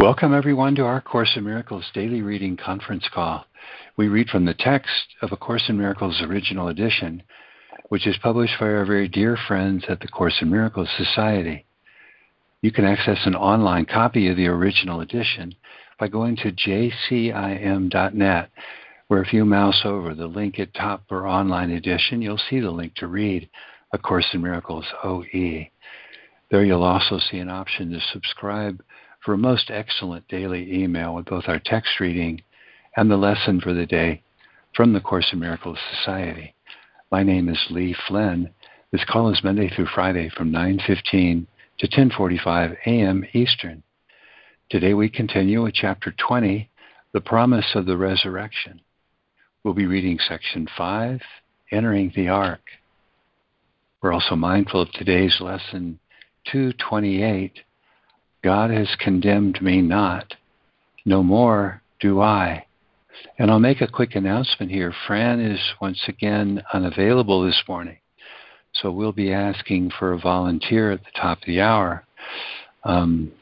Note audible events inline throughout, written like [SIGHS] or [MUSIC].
Welcome, everyone, to our Course in Miracles daily reading conference call. We read from the text of A Course in Miracles original edition, which is published by our very dear friends at the Course in Miracles Society. You can access an online copy of the original edition by going to jcim.net, where if you mouse over the link at top for online edition, you'll see the link to read A Course in Miracles OE. There you'll also see an option to subscribe for a most excellent daily email with both our text reading and the lesson for the day from the Course in Miracles Society. My name is Lee Flynn. This call is Monday through Friday from 9:15 to 10:45 a.m. Eastern. Today we continue with chapter 20, The Promise of the Resurrection. We'll be reading section 5, Entering the Ark. We're also mindful of today's lesson 228 God has condemned me not. No more do I. And I'll make a quick announcement here. Fran is once again unavailable this morning. So we'll be asking for a volunteer at the top of the hour. Um,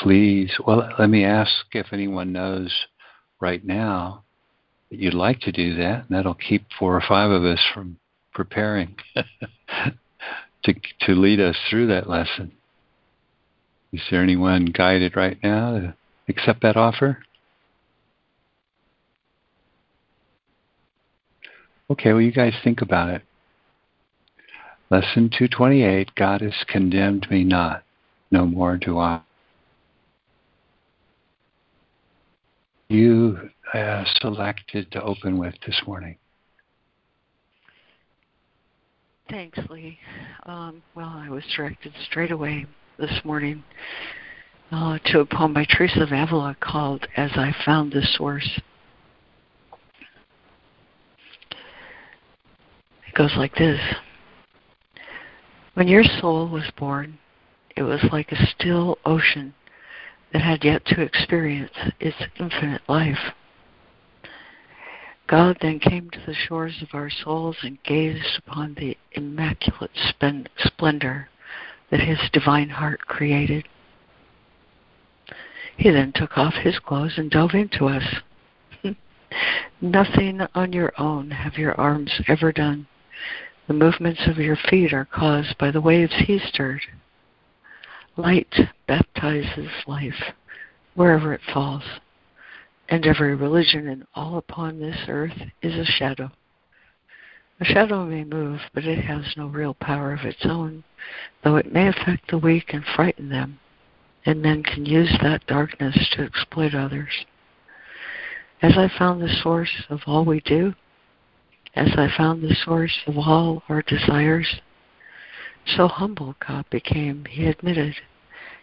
please, well, let me ask if anyone knows right now that you'd like to do that. And that'll keep four or five of us from preparing [LAUGHS] to, to lead us through that lesson. Is there anyone guided right now to accept that offer? Okay, well, you guys think about it. Lesson 228 God has condemned me not, no more do I. You uh, selected to open with this morning. Thanks, Lee. Um, well, I was directed straight away this morning uh, to a poem by Teresa of Avila called As I Found the Source. It goes like this When your soul was born, it was like a still ocean that had yet to experience its infinite life. God then came to the shores of our souls and gazed upon the immaculate splendor that his divine heart created. He then took off his clothes and dove into us. [LAUGHS] Nothing on your own have your arms ever done. The movements of your feet are caused by the waves he stirred. Light baptizes life wherever it falls, and every religion and all upon this earth is a shadow. A shadow may move, but it has no real power of its own, though it may affect the weak and frighten them, and men can use that darkness to exploit others. As I found the source of all we do, as I found the source of all our desires, so humble God became, he admitted,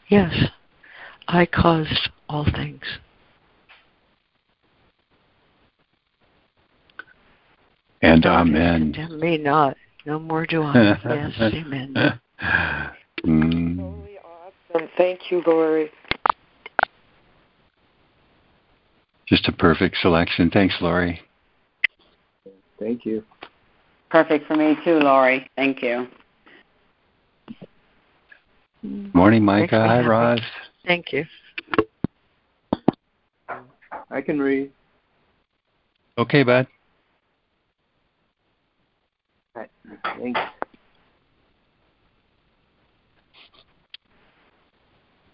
Yes, I caused all things. And amen. Condemn me not. No more do I. yes, [LAUGHS] amen. Mm. Totally awesome. Thank you, Lori. Just a perfect selection. Thanks, Lori. Thank you. Perfect for me too, Lori. Thank you. Morning, Micah. Hi, Roz. Thank you. I can read. Okay, bud.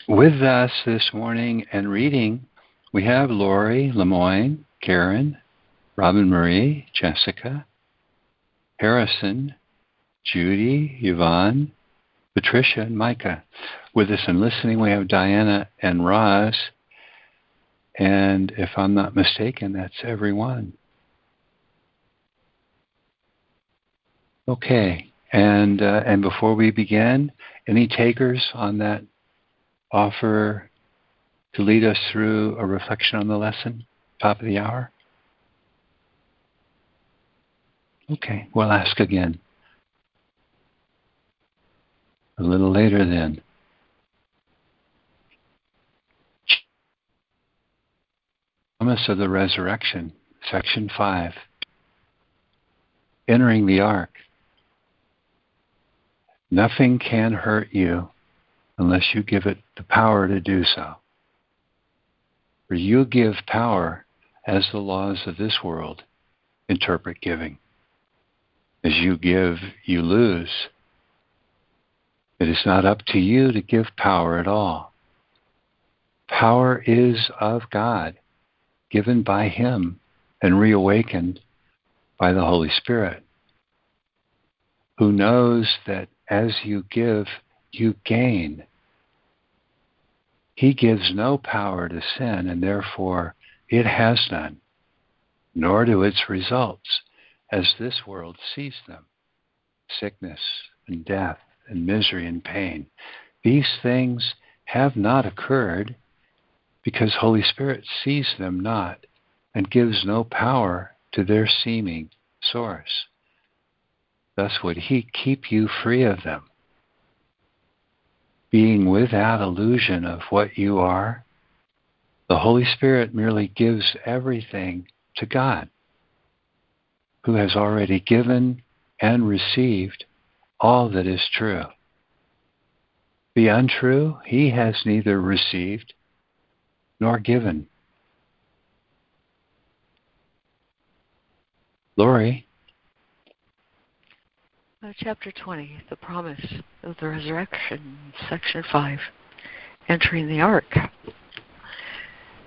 With us this morning and reading, we have Lori, Lemoyne, Karen, Robin Marie, Jessica, Harrison, Judy, Yvonne, Patricia, and Micah. With us and listening, we have Diana and Roz. And if I'm not mistaken, that's everyone. Okay, and uh, and before we begin, any takers on that offer to lead us through a reflection on the lesson, top of the hour? Okay, we'll ask again. A little later then. Promise of the Resurrection, Section 5. Entering the Ark. Nothing can hurt you unless you give it the power to do so. For you give power as the laws of this world interpret giving. As you give, you lose. It is not up to you to give power at all. Power is of God, given by Him and reawakened by the Holy Spirit, who knows that as you give, you gain. He gives no power to sin, and therefore it has none, nor do its results as this world sees them sickness and death and misery and pain. These things have not occurred because Holy Spirit sees them not and gives no power to their seeming source. Thus would he keep you free of them. Being without illusion of what you are, the Holy Spirit merely gives everything to God, who has already given and received all that is true. The untrue he has neither received nor given. Lori. Uh, chapter 20, The Promise of the Resurrection, Section 5, Entering the Ark.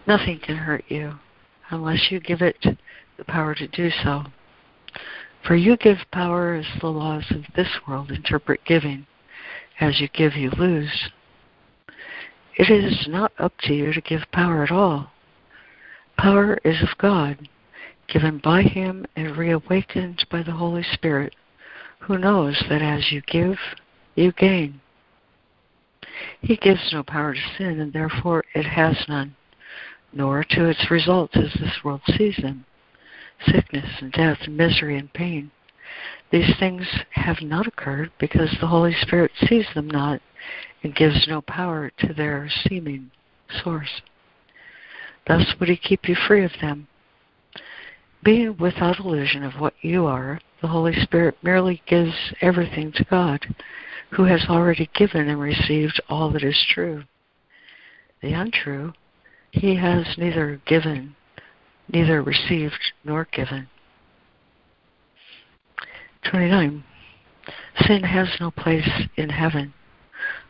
Nothing can hurt you unless you give it the power to do so. For you give power as the laws of this world interpret giving. As you give, you lose. It is not up to you to give power at all. Power is of God, given by Him and reawakened by the Holy Spirit, who knows that as you give, you gain. He gives no power to sin, and therefore it has none, nor to its results as this world sees them sickness and death and misery and pain. These things have not occurred because the Holy Spirit sees them not and gives no power to their seeming source. Thus would he keep you free of them. Being without illusion of what you are, the Holy Spirit merely gives everything to God, who has already given and received all that is true. The untrue, he has neither given, neither received nor given. 29. Sin has no place in heaven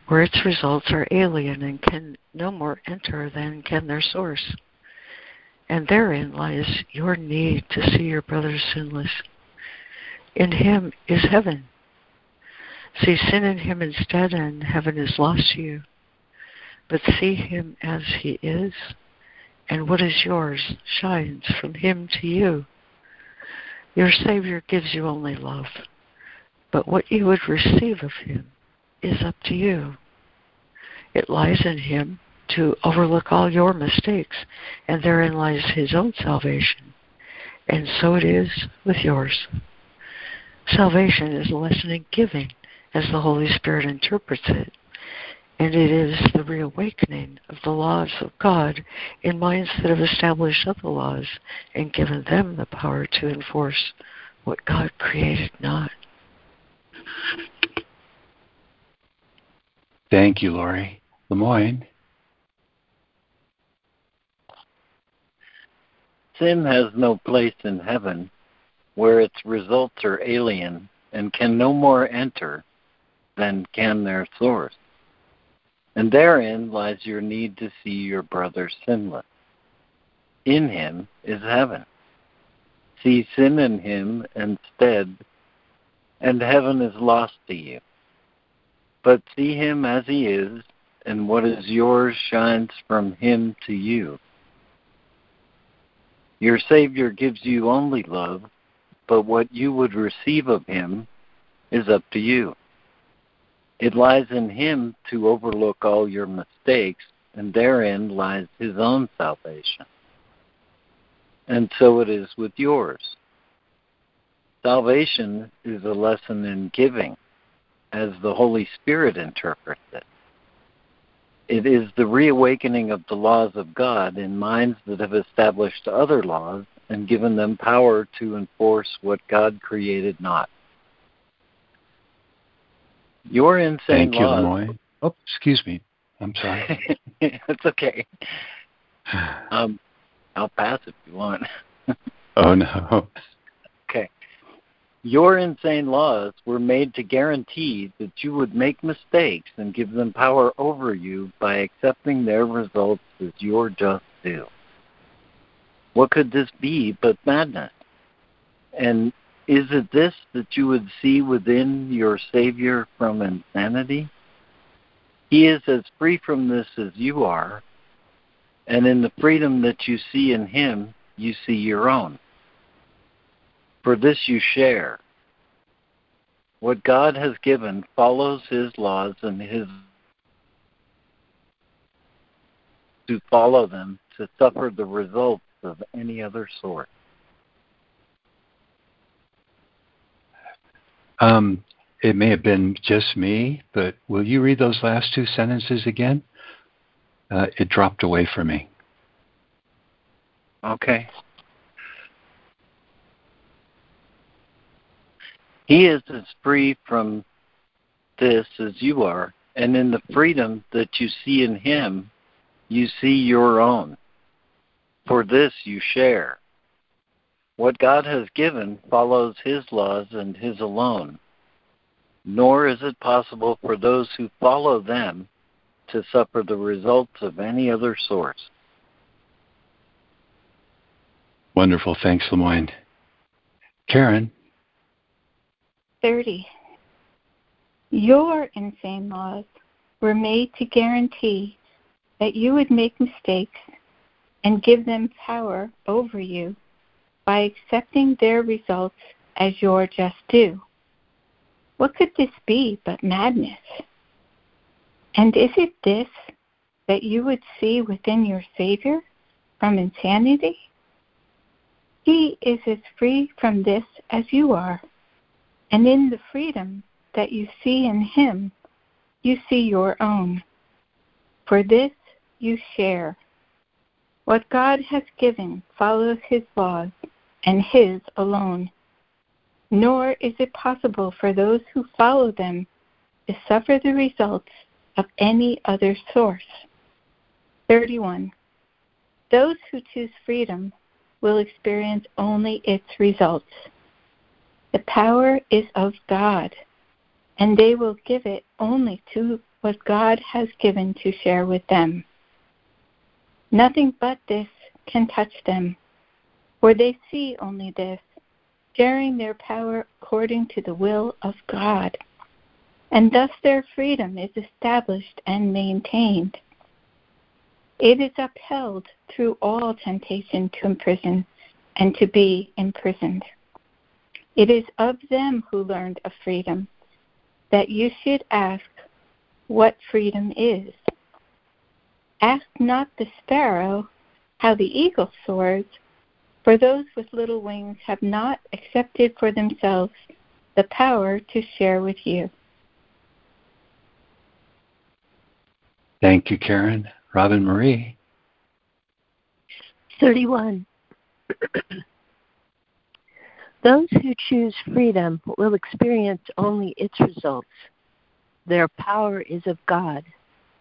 where its results are alien and can no more enter than can their source. And therein lies your need to see your brother sinless. In him is heaven. See sin in him instead, and heaven is lost to you. But see him as he is, and what is yours shines from him to you. Your Savior gives you only love, but what you would receive of him is up to you. It lies in Him to overlook all your mistakes, and therein lies His own salvation. And so it is with yours. Salvation is a lesson in giving, as the Holy Spirit interprets it. And it is the reawakening of the laws of God in minds that have established other laws and given them the power to enforce what God created not. Thank you, Lori. Lemoyne. Sin has no place in heaven where its results are alien and can no more enter than can their source. And therein lies your need to see your brother sinless. In him is heaven. See sin in him instead, and heaven is lost to you. But see him as he is, and what is yours shines from him to you. Your Savior gives you only love, but what you would receive of him is up to you. It lies in him to overlook all your mistakes, and therein lies his own salvation. And so it is with yours. Salvation is a lesson in giving as the Holy Spirit interprets it. It is the reawakening of the laws of God in minds that have established other laws and given them power to enforce what God created not. Your insane Thank you, laws. Oh, excuse me. I'm sorry. [LAUGHS] it's okay. [SIGHS] um, I'll pass if you want. [LAUGHS] oh no. Okay. Your insane laws were made to guarantee that you would make mistakes and give them power over you by accepting their results as your just due. What could this be but madness? And is it this that you would see within your Savior from insanity? He is as free from this as you are, and in the freedom that you see in Him, you see your own. For this you share. What God has given follows His laws and His to follow them to suffer the results of any other sort. Um, it may have been just me, but will you read those last two sentences again? Uh, it dropped away from me. Okay. He is as free from this as you are, and in the freedom that you see in him, you see your own. For this you share. What God has given follows His laws and His alone, nor is it possible for those who follow them to suffer the results of any other source. Wonderful. Thanks, Lemoyne. Karen. 30. Your insane laws were made to guarantee that you would make mistakes and give them power over you by accepting their results as your just due. What could this be but madness? And is it this that you would see within your Savior from insanity? He is as free from this as you are, and in the freedom that you see in Him, you see your own. For this you share. What God has given follows His laws and His alone. Nor is it possible for those who follow them to suffer the results of any other source. 31. Those who choose freedom will experience only its results. The power is of God, and they will give it only to what God has given to share with them. Nothing but this can touch them for they see only this, sharing their power according to the will of God. And thus their freedom is established and maintained. It is upheld through all temptation to imprison and to be imprisoned. It is of them who learned of freedom that you should ask what freedom is. Ask not the sparrow how the eagle soars for those with little wings have not accepted for themselves the power to share with you. Thank you, Karen. Robin Marie. 31. Those who choose freedom will experience only its results. Their power is of God,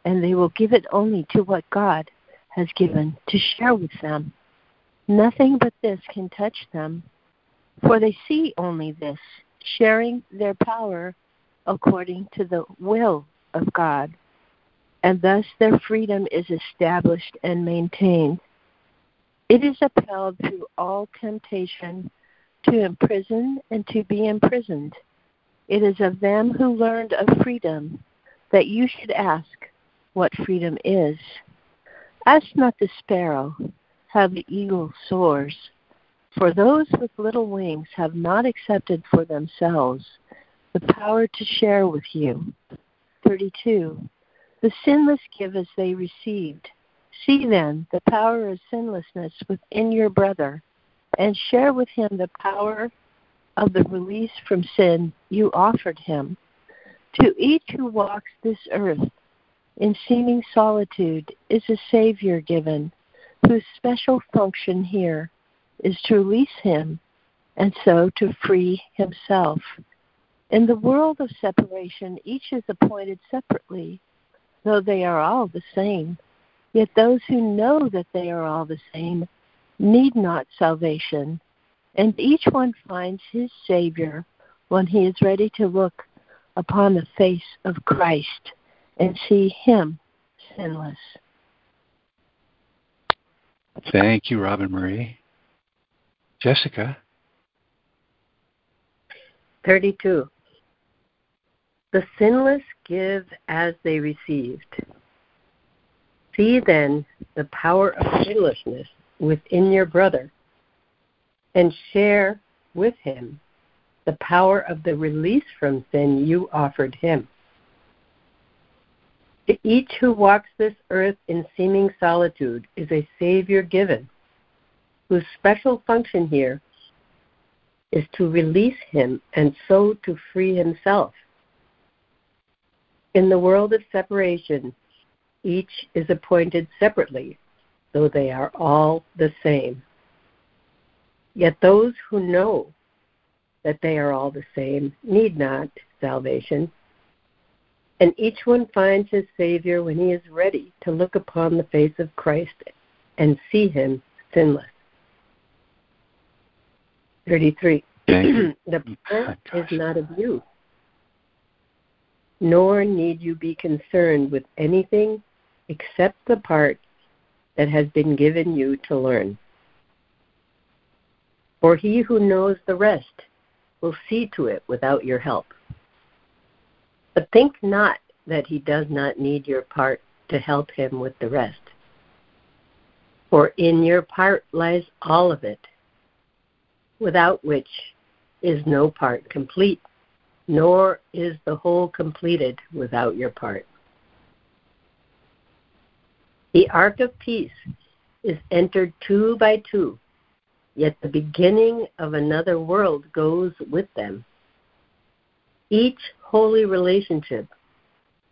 and they will give it only to what God has given to share with them. Nothing but this can touch them, for they see only this, sharing their power according to the will of God, and thus their freedom is established and maintained. It is upheld through all temptation to imprison and to be imprisoned. It is of them who learned of freedom that you should ask what freedom is. Ask not the sparrow how the eagle soars. For those with little wings have not accepted for themselves the power to share with you. 32. The sinless give as they received. See then the power of sinlessness within your brother, and share with him the power of the release from sin you offered him. To each who walks this earth in seeming solitude is a Savior given whose special function here is to release him and so to free himself. In the world of separation, each is appointed separately, though they are all the same. Yet those who know that they are all the same need not salvation, and each one finds his Savior when he is ready to look upon the face of Christ and see him sinless. Thank you, Robin Marie. Jessica. 32. The sinless give as they received. See then the power of sinlessness within your brother and share with him the power of the release from sin you offered him. To each who walks this earth in seeming solitude is a Savior given, whose special function here is to release him and so to free himself. In the world of separation, each is appointed separately, though they are all the same. Yet those who know that they are all the same need not salvation. And each one finds his Savior when he is ready to look upon the face of Christ and see him sinless. 33. [CLEARS THROAT] the part is not of you, nor need you be concerned with anything except the part that has been given you to learn. For he who knows the rest will see to it without your help. But think not that he does not need your part to help him with the rest. For in your part lies all of it, without which is no part complete, nor is the whole completed without your part. The ark of peace is entered two by two yet the beginning of another world goes with them. Each holy relationship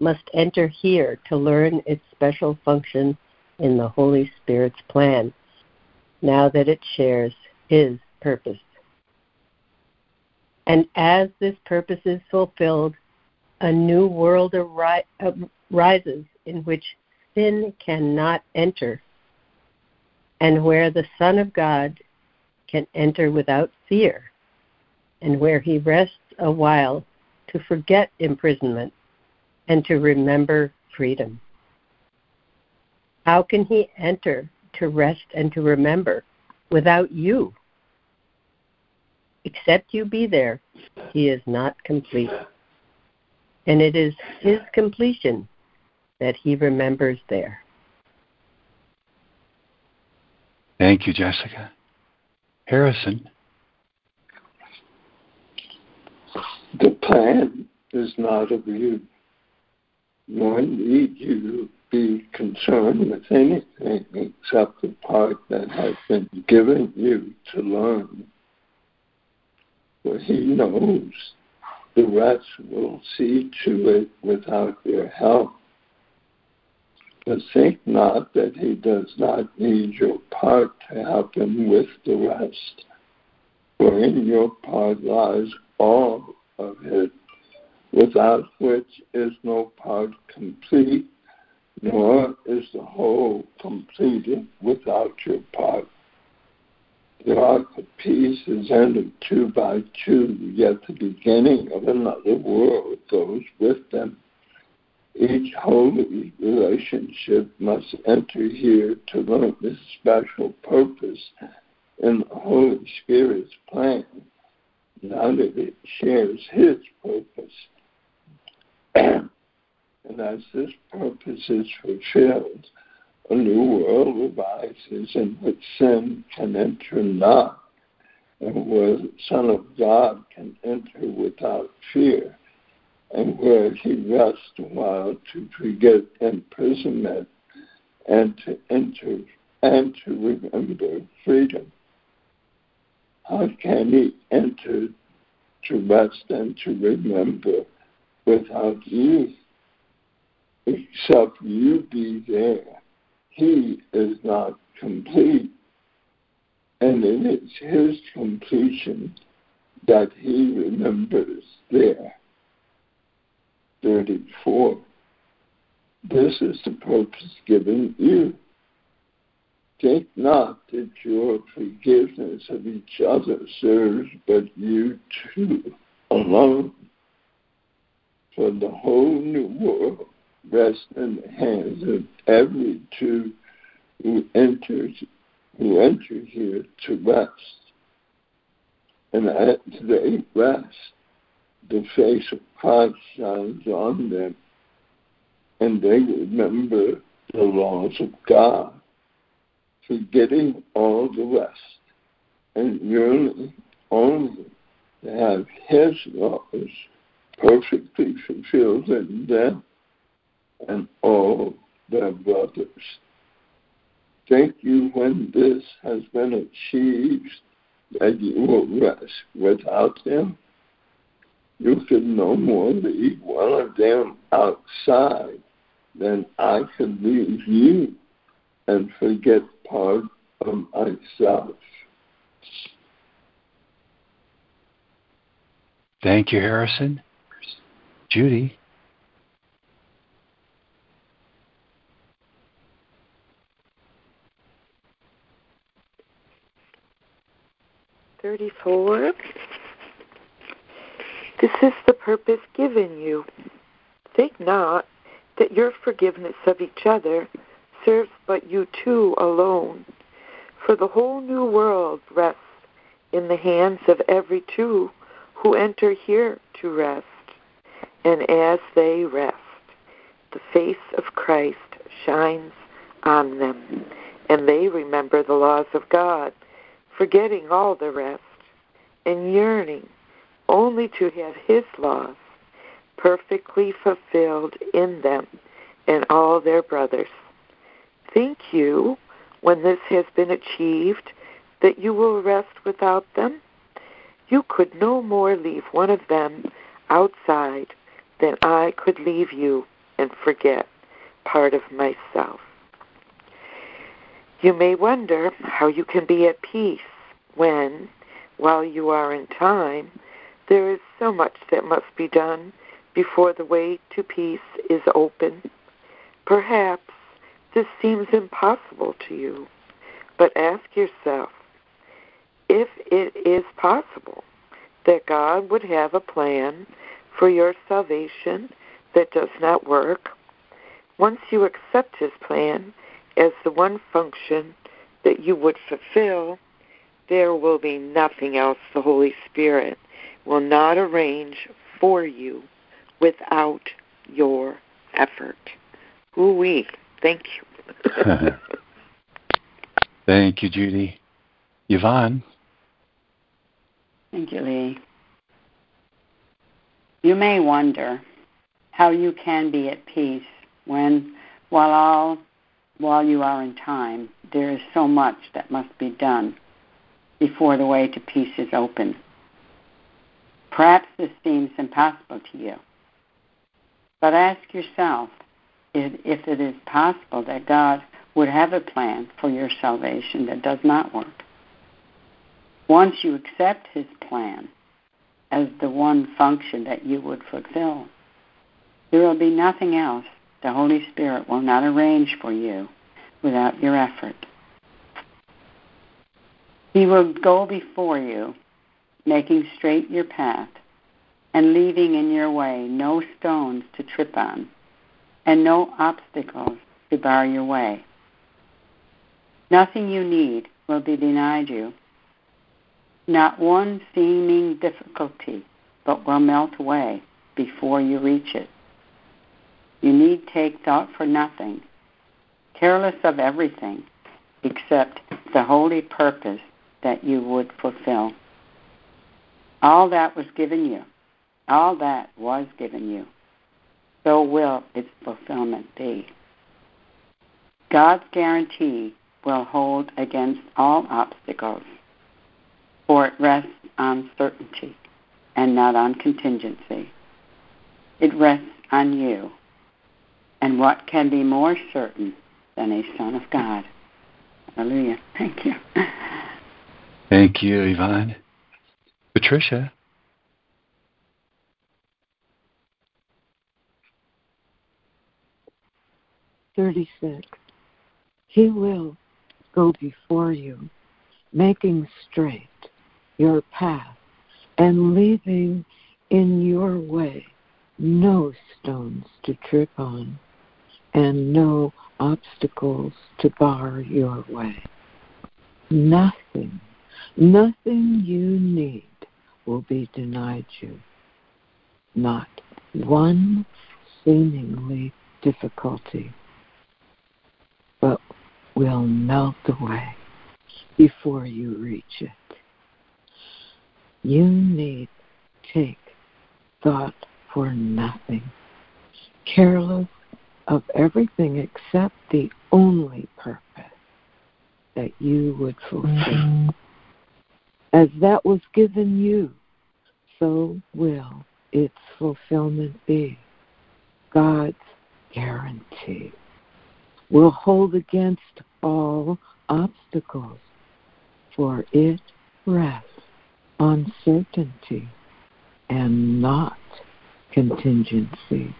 must enter here to learn its special function in the Holy Spirit's plan, now that it shares His purpose. And as this purpose is fulfilled, a new world arises in which sin cannot enter, and where the Son of God can enter without fear, and where he rests a while to forget imprisonment and to remember freedom. How can he enter to rest and to remember without you? Except you be there, he is not complete. And it is his completion that he remembers there. Thank you, Jessica. Harrison. The plan is not of you, nor need you be concerned with anything except the part that has been given you to learn. For he knows the rest will see to it without your help. But think not that he does not need your part to help him with the rest. For in your part lies all of it, without which is no part complete, nor is the whole completed without your part. The ark of peace is entered two by two, yet the beginning of another world goes with them. Each holy relationship must enter here to learn this special purpose in the Holy Spirit's plan, now that it shares His purpose. [CLEARS THROAT] and as this purpose is fulfilled, a new world arises in which sin can enter not, and where the Son of God can enter without fear and where he rests a while to forget imprisonment and to enter and to remember freedom. How can he enter to rest and to remember without you? Except you be there. He is not complete. And it is his completion that he remembers there. 34. This is the purpose given you. Think not that your forgiveness of each other serves but you two alone. For the whole new world rests in the hands of every two who enters who enter here to rest. And as they rest, the face of Christ shines on them, and they remember the laws of God, forgetting all the rest, and yearning only to have His laws perfectly fulfilled in them and all their brothers. Thank you when this has been achieved that you will rest without them? You could no more leave one of them outside than I could leave you and forget part of myself. Thank you, Harrison. Judy. Thirty-four. This is the purpose given you. Think not that your forgiveness of each other serves but you two alone, for the whole new world rests in the hands of every two who enter here to rest. And as they rest, the face of Christ shines on them, and they remember the laws of God, forgetting all the rest, and yearning only to have His laws perfectly fulfilled in them and all their brothers. Think you, when this has been achieved, that you will rest without them? You could no more leave one of them outside than I could leave you and forget part of myself. You may wonder how you can be at peace when, while you are in time, there is so much that must be done before the way to peace is open. Perhaps this seems impossible to you, but ask yourself if it is possible that God would have a plan for your salvation that does not work. Once you accept His plan as the one function that you would fulfill, there will be nothing else the Holy Spirit will not arrange for you without your effort. Ooh wee. Thank you. [LAUGHS] Thank you, Judy. Yvonne. Thank you, Lee. You may wonder how you can be at peace when, while all while you are in time, there is so much that must be done before the way to peace is open. Perhaps this seems impossible to you. But ask yourself if it is possible that God would have a plan for your salvation that does not work. Once you accept His plan as the one function that you would fulfill, there will be nothing else the Holy Spirit will not arrange for you without your effort. He will go before you, making straight your path, and leaving in your way no stones to trip on, and no obstacles to bar your way. Nothing you need will be denied you. Not one seeming difficulty but will melt away before you reach it. You need take thought for nothing, careless of everything except the holy purpose that you would fulfill. All that was given you, all that was given you, so will its fulfillment be. God's guarantee will hold against all obstacles, for it rests on certainty and not on contingency. It rests on you. And what can be more certain than a Son of God? Hallelujah. Thank you. Thank you, Yvonne. Patricia. 36. He will go before you, making straight your path and leaving in your way no stones to trip on and no obstacles to bar your way. Nothing, nothing you need will be denied you. Not one seemingly difficulty, will melt away before you reach it. You need take thought for nothing, careless of everything except the only purpose that you would fulfill. As that was given you, so will its fulfillment be. God's guarantee will hold against all obstacles, for it rests on certainty and not contingency.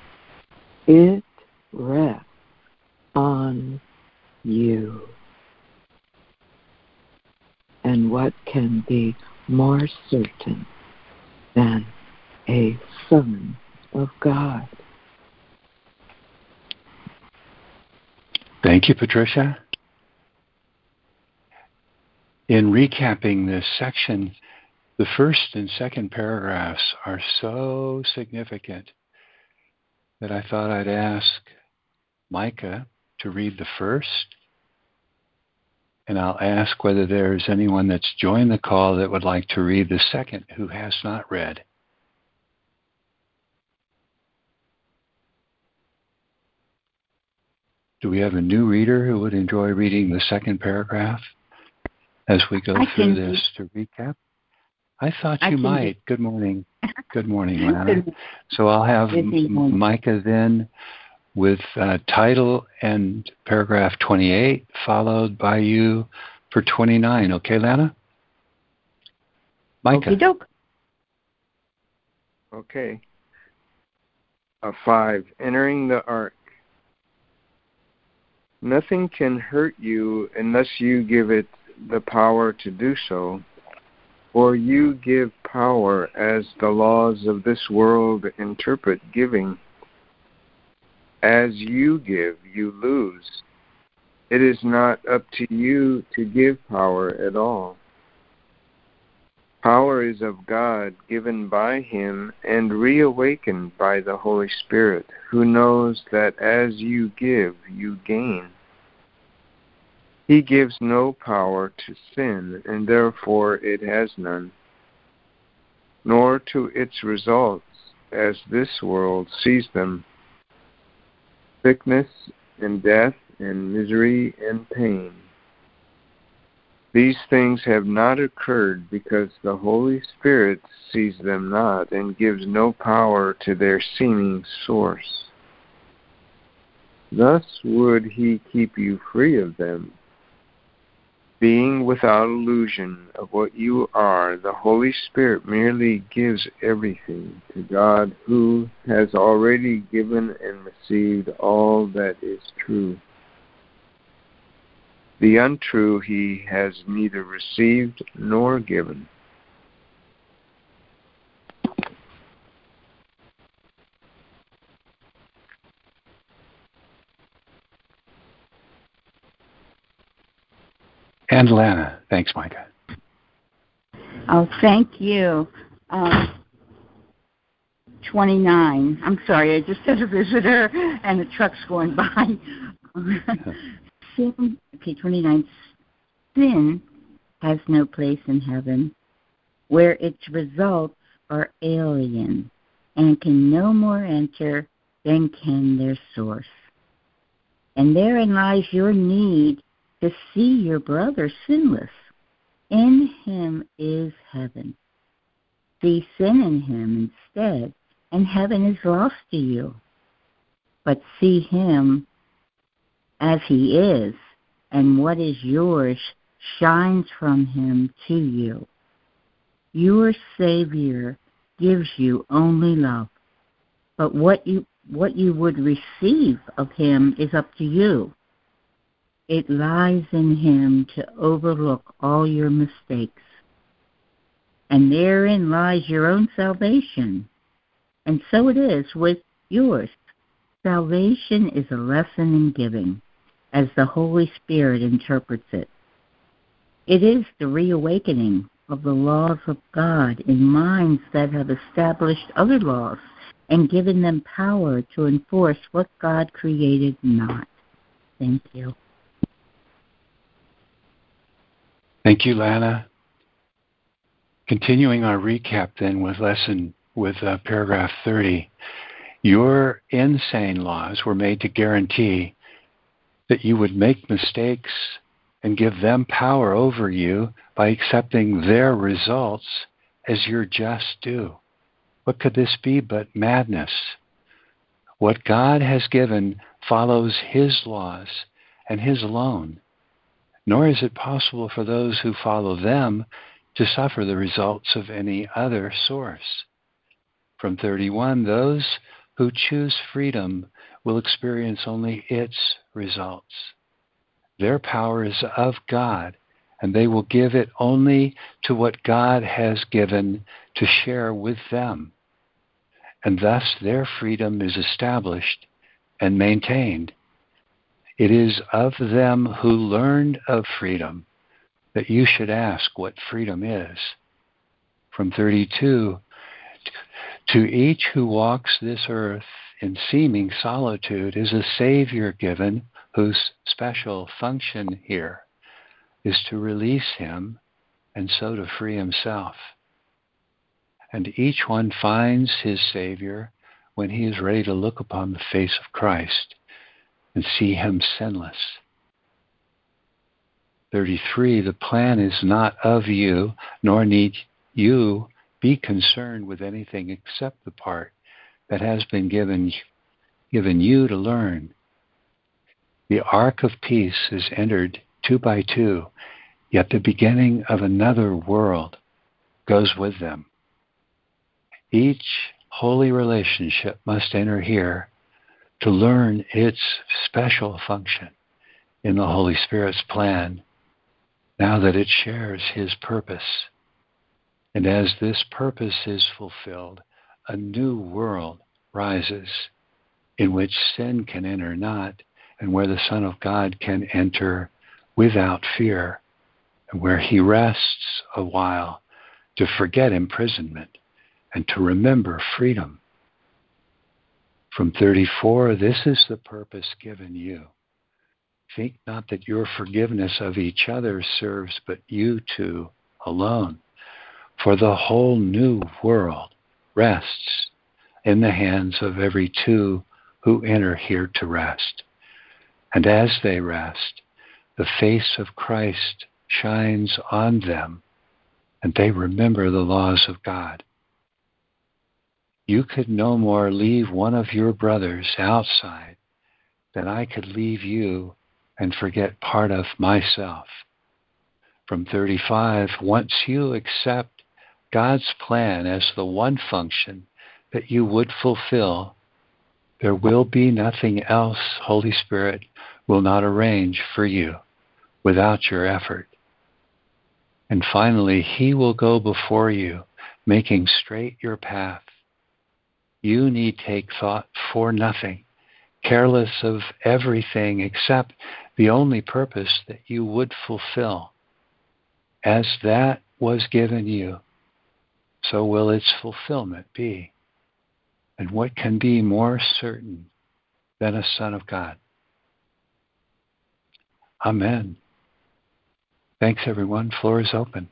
It rests on you. And what can be more certain than a son of God? Thank you, Patricia. In recapping this section, the first and second paragraphs are so significant that I thought I'd ask Micah to read the first, and I'll ask whether there's anyone that's joined the call that would like to read the second who has not read. Do we have a new reader who would enjoy reading the second paragraph as we go I through can this to recap? I thought you can might. Good morning. [LAUGHS] Good morning, Lana. Good- So I'll have morning. Micah then with uh, title and paragraph 28, followed by you for 29. Okay, Lana? Micah. Okey-doke. Okay. Uh, five, entering the ark. Nothing can hurt you unless you give it the power to do so, or you give power as the laws of this world interpret giving. As you give, you lose. It is not up to you to give power at all. Power is of God, given by Him, and reawakened by the Holy Spirit, who knows that as you give, you gain. He gives no power to sin, and therefore it has none, nor to its results, as this world sees them sickness and death and misery and pain. These things have not occurred because the Holy Spirit sees them not and gives no power to their seeming source. Thus would he keep you free of them. Being without illusion of what you are, the Holy Spirit merely gives everything to God who has already given and received all that is true. The untrue he has neither received nor given. And Lana. Thanks, Micah. Oh, thank you. Um, 29. I'm sorry, I just had a visitor and the truck's going by. [LAUGHS] Sin, okay, 29. Sin has no place in heaven where its results are alien and can no more enter than can their source. And therein lies your need to see your brother sinless. In him is heaven. See sin in him instead, and heaven is lost to you. But see him as he is, and what is yours shines from him to you. Your Savior gives you only love, but what you what you would receive of him is up to you. It lies in him to overlook all your mistakes. And therein lies your own salvation. And so it is with yours. Salvation is a lesson in giving, as the Holy Spirit interprets it. It is the reawakening of the laws of God in minds that have established other laws and given them power to enforce what God created not. Thank you. Thank you, Lana. Continuing our recap then with lesson with uh, paragraph 30. Your insane laws were made to guarantee that you would make mistakes and give them power over you by accepting their results as your just due. What could this be but madness? What God has given follows His laws and His alone, nor is it possible for those who follow them to suffer the results of any other source. From 31, those who choose freedom will experience only its results. Their power is of God, and they will give it only to what God has given to share with them. And thus their freedom is established and maintained. It is of them who learned of freedom that you should ask what freedom is. From 32, to each who walks this earth in seeming solitude is a Savior given whose special function here is to release him and so to free himself. And each one finds his Savior when he is ready to look upon the face of Christ and see him sinless. 33 The plan is not of you, nor need you be concerned with anything except the part that has been given, given you to learn. The ark of peace is entered two by two, yet the beginning of another world goes with them. Each holy relationship must enter here to learn its special function in the Holy Spirit's plan now that it shares His purpose. And as this purpose is fulfilled, a new world rises in which sin can enter not, and where the Son of God can enter without fear, and where he rests a while to forget imprisonment and to remember freedom. From 34, this is the purpose given you. Think not that your forgiveness of each other serves but you two alone, for the whole new world rests in the hands of every two who enter here to rest. And as they rest, the face of Christ shines on them, and they remember the laws of God. You could no more leave one of your brothers outside than I could leave you and forget part of myself. From 35, once you accept God's plan as the one function that you would fulfill, there will be nothing else Holy Spirit will not arrange for you without your effort. And finally, He will go before you, making straight your path you need take thought for nothing, careless of everything except the only purpose that you would fulfill. As that was given you, so will its fulfillment be. And what can be more certain than a Son of God? Amen. Thanks, everyone. Floor is open.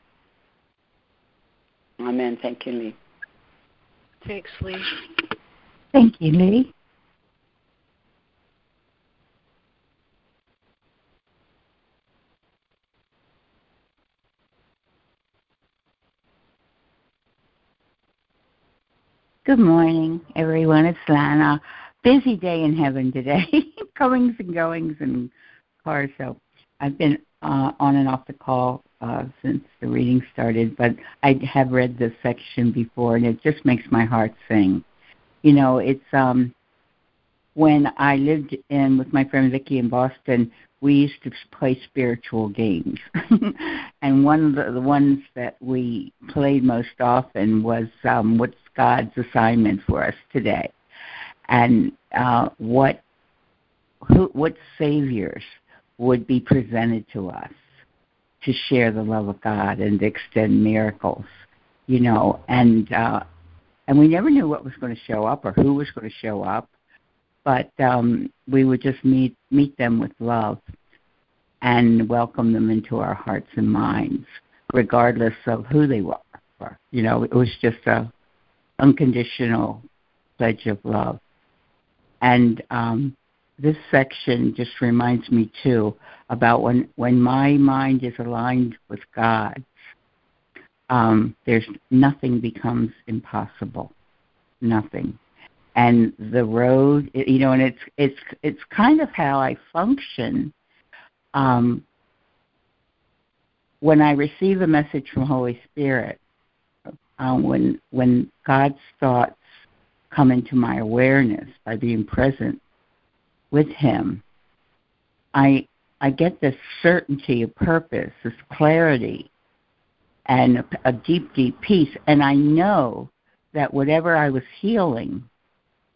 Amen. Thank you, Lee. Thanks, Lee. Thank you, Lee. Good morning, everyone. It's Lana. Busy day in heaven today. [LAUGHS] Comings and goings and cars. So I've been uh, on and off the call uh, since the reading started, but I have read this section before, and it just makes my heart sing. You know, it's um, when I lived in with my friend Vicky in Boston, we used to play spiritual games, [LAUGHS] and one of the, the ones that we played most often was um, "What's God's assignment for us today?" and uh, what who, what saviors would be presented to us to share the love of God and extend miracles, you know, and uh, and we never knew what was going to show up or who was going to show up but um, we would just meet meet them with love and welcome them into our hearts and minds, regardless of who they were. You know, it was just a unconditional pledge of love. And um, this section just reminds me too about when when my mind is aligned with God's. Um, there's nothing becomes impossible, nothing. And the road you know and it's it's it's kind of how i function um when i receive a message from holy spirit um when when god's thoughts come into my awareness by being present with him i i get this certainty of purpose this clarity and a, a deep deep peace and i know that whatever i was healing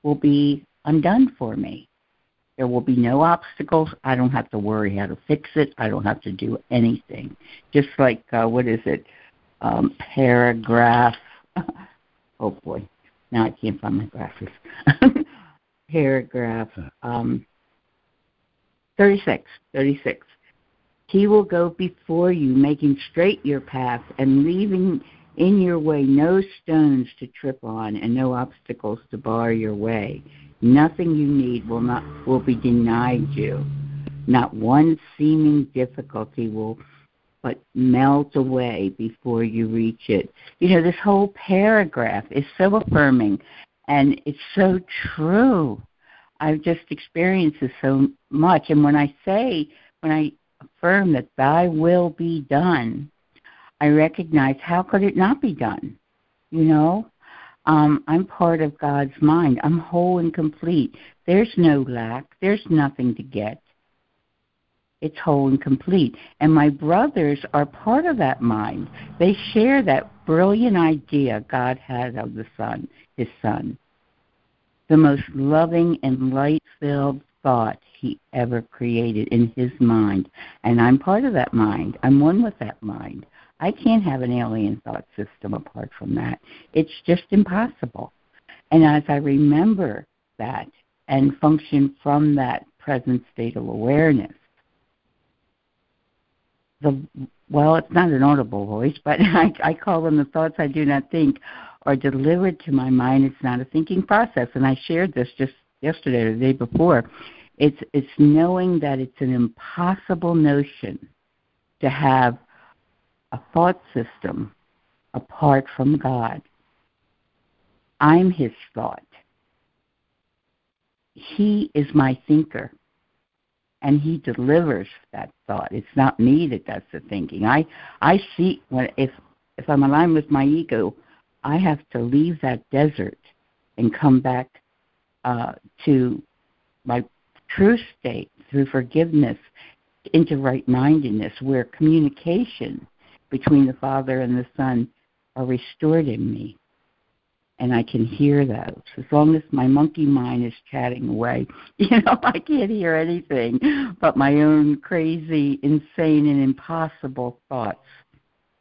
will be undone for me. There will be no obstacles. I don't have to worry how to fix it. I don't have to do anything. Just like, uh, what is it? Um, paragraph. [LAUGHS] oh boy, now I can't find my glasses. [LAUGHS] paragraph um, 36. 36. He will go before you, making straight your path and leaving in your way no stones to trip on and no obstacles to bar your way. Nothing you need will not will be denied you. Not one seeming difficulty will but melt away before you reach it. You know, this whole paragraph is so affirming and it's so true. I've just experienced this so much. And when I say, when I affirm that thy will be done, I recognize how could it not be done? You know, um, I'm part of God's mind. I'm whole and complete. There's no lack. There's nothing to get. It's whole and complete. And my brothers are part of that mind. They share that brilliant idea God had of the Son, His Son. The most loving and light filled thought He ever created in His mind. And I'm part of that mind. I'm one with that mind. I can't have an alien thought system apart from that. It's just impossible. And as I remember that and function from that present state of awareness, the well, it's not an audible voice, but [LAUGHS] I, I call them the thoughts I do not think are delivered to my mind. It's not a thinking process, and I shared this just yesterday or the day before. It's it's knowing that it's an impossible notion to have a thought system apart from God. I'm his thought. He is my thinker. And he delivers that thought. It's not me that does the thinking. I I see when if if I'm aligned with my ego, I have to leave that desert and come back uh, to my true state through forgiveness into right mindedness, where communication between the Father and the Son are restored in me. And I can hear those. As long as my monkey mind is chatting away, [LAUGHS] you know, I can't hear anything but my own crazy, insane, and impossible thoughts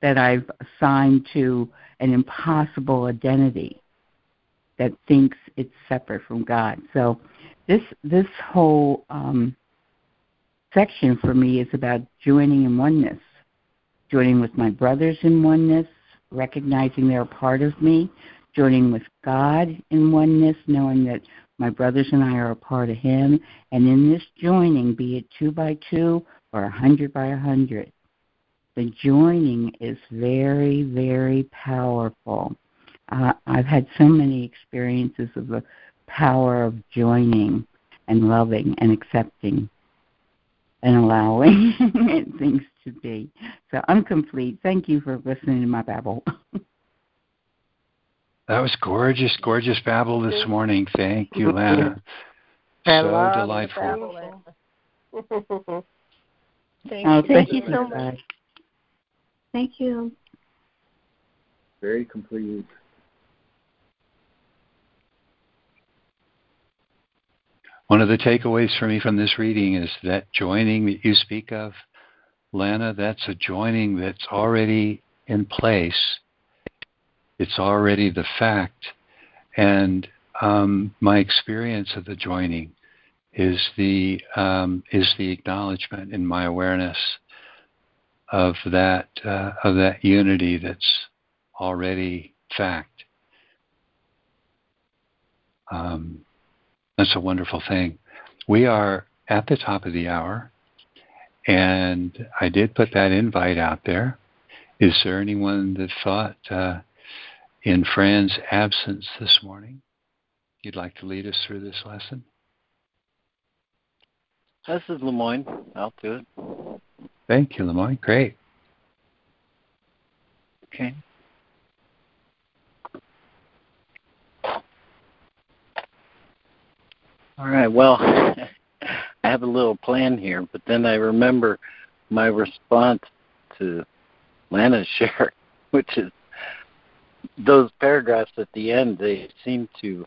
that I've assigned to an impossible identity that thinks it's separate from God. So this this whole um, section for me is about joining in oneness joining with my brothers in oneness, recognizing they're a part of me, joining with God in oneness, knowing that my brothers and I are a part of Him, and in this joining, be it two by two or a hundred by a hundred, the joining is very, very powerful. Uh, I've had so many experiences of the power of joining and loving and accepting and allowing [LAUGHS] things to be. So I'm complete. Thank you for listening to my babble. that was gorgeous, gorgeous babble this morning. Thank you, Lana. So delightful. [LAUGHS] thank, oh, thank you so much. Thank you. Very complete. One of the takeaways for me from this reading is that joining that you speak of, Lana, that's a joining that's already in place. It's already the fact. And um, my experience of the joining is the um, is the acknowledgement in my awareness of that uh, of that unity that's already fact. Um, that's a wonderful thing. We are at the top of the hour, and I did put that invite out there. Is there anyone that thought, uh, in Fran's absence this morning, you'd like to lead us through this lesson? This is Lemoyne. I'll do it. Thank you, Lemoyne. Great. Okay. All right. Well, [LAUGHS] I have a little plan here, but then I remember my response to Lana's [LAUGHS] share, which is those paragraphs at the end. They seem to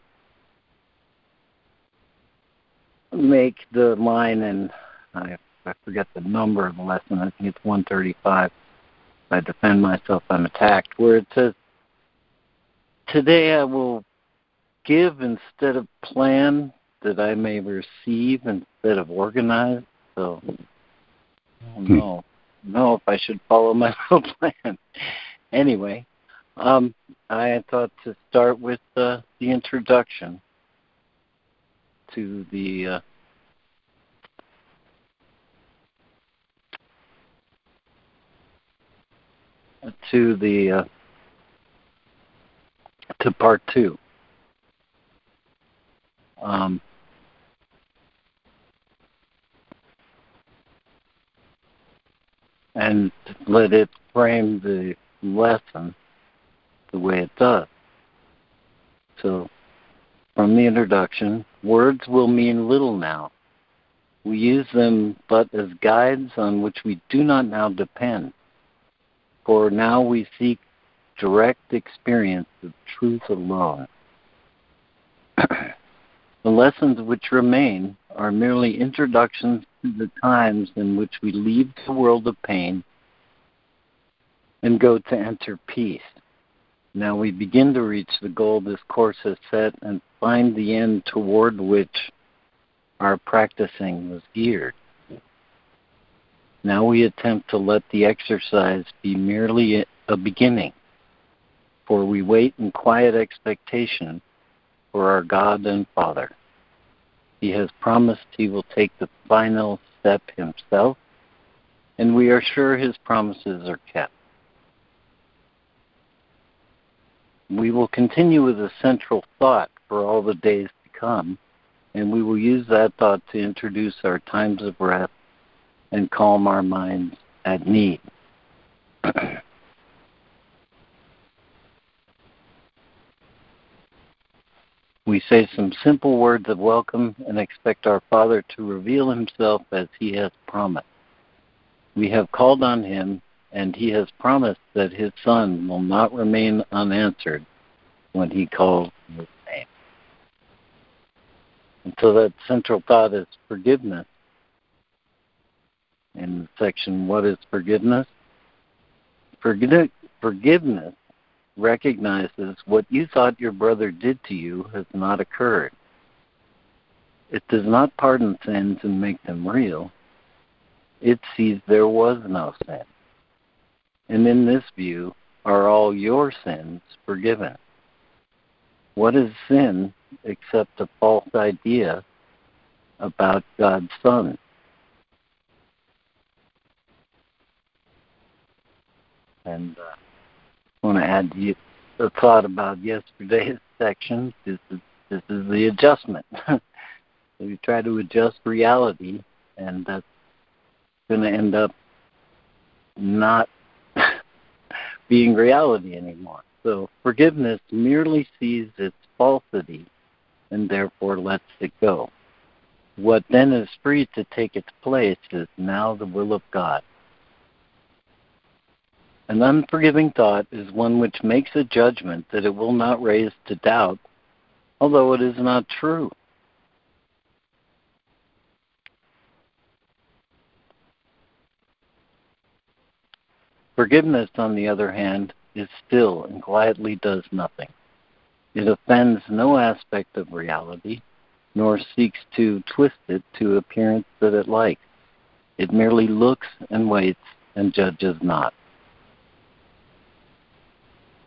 make the line, and I I forget the number of the lesson. I think it's 135. I defend myself, I'm attacked. Where it says, "Today I will give instead of plan, that I may receive instead of organize." So, I don't hmm. know, know if I should follow my [LAUGHS] little plan. anyway, um, I thought to start with uh, the introduction to the uh, to the uh, to part two. Um, and let it frame the lesson the way it does. So, from the introduction, words will mean little now. We use them but as guides on which we do not now depend. For now we seek direct experience of truth alone. [CLEARS THROAT] the lessons which remain are merely introductions to the times in which we leave the world of pain and go to enter peace. Now we begin to reach the goal this course has set and find the end toward which our practicing was geared. Now we attempt to let the exercise be merely a beginning, for we wait in quiet expectation for our God and Father. He has promised he will take the final step himself, and we are sure his promises are kept. We will continue with a central thought for all the days to come, and we will use that thought to introduce our times of rest and calm our minds at need. [CLEARS THROAT] we say some simple words of welcome and expect our Father to reveal himself as he has promised. We have called on him, and he has promised that his Son will not remain unanswered when he calls his name. And so that central thought is forgiveness in the section What is Forgiveness? Forgiveness recognizes what you thought your brother did to you has not occurred. It does not pardon sins and make them real. It sees there was no sin. And in this view, are all your sins forgiven? What is sin except a false idea about God's Son? And uh, want to add a thought about yesterday's [LAUGHS] section. This is this is the adjustment. [LAUGHS] we try to adjust reality, and that's going to end up not [LAUGHS] being reality anymore. So forgiveness merely sees its falsity and therefore lets it go. what then is free to take its place is now the will of God. An unforgiving thought is one which makes a judgment that it will not raise to doubt, although it is not true. Forgiveness, on the other hand, is still and quietly does nothing. It offends no aspect of reality, nor seeks to twist it to appearance that it likes. It merely looks and waits and judges not.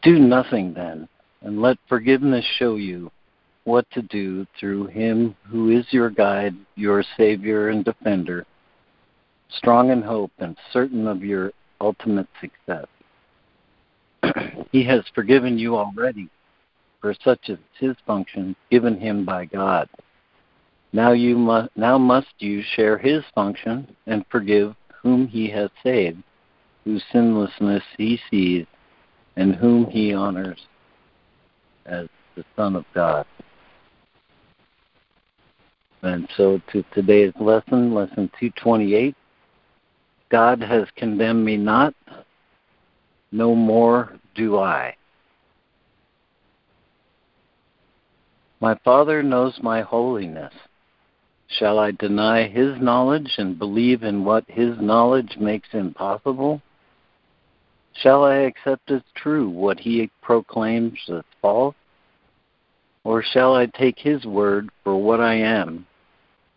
Do nothing then, and let forgiveness show you what to do through Him who is your guide, your Savior and Defender, strong in hope and certain of your ultimate success. [CLEARS THROAT] he has forgiven you already, for such is his function given him by God. Now you must now must you share his function and forgive whom he has saved, whose sinlessness he sees, and whom he honors as the Son of God. And so to today's lesson, lesson 228, God has condemned me not, no more do I. My Father knows my holiness. Shall I deny his knowledge and believe in what his knowledge makes impossible? Shall I accept as true what he proclaims as false? Or shall I take his word for what I am,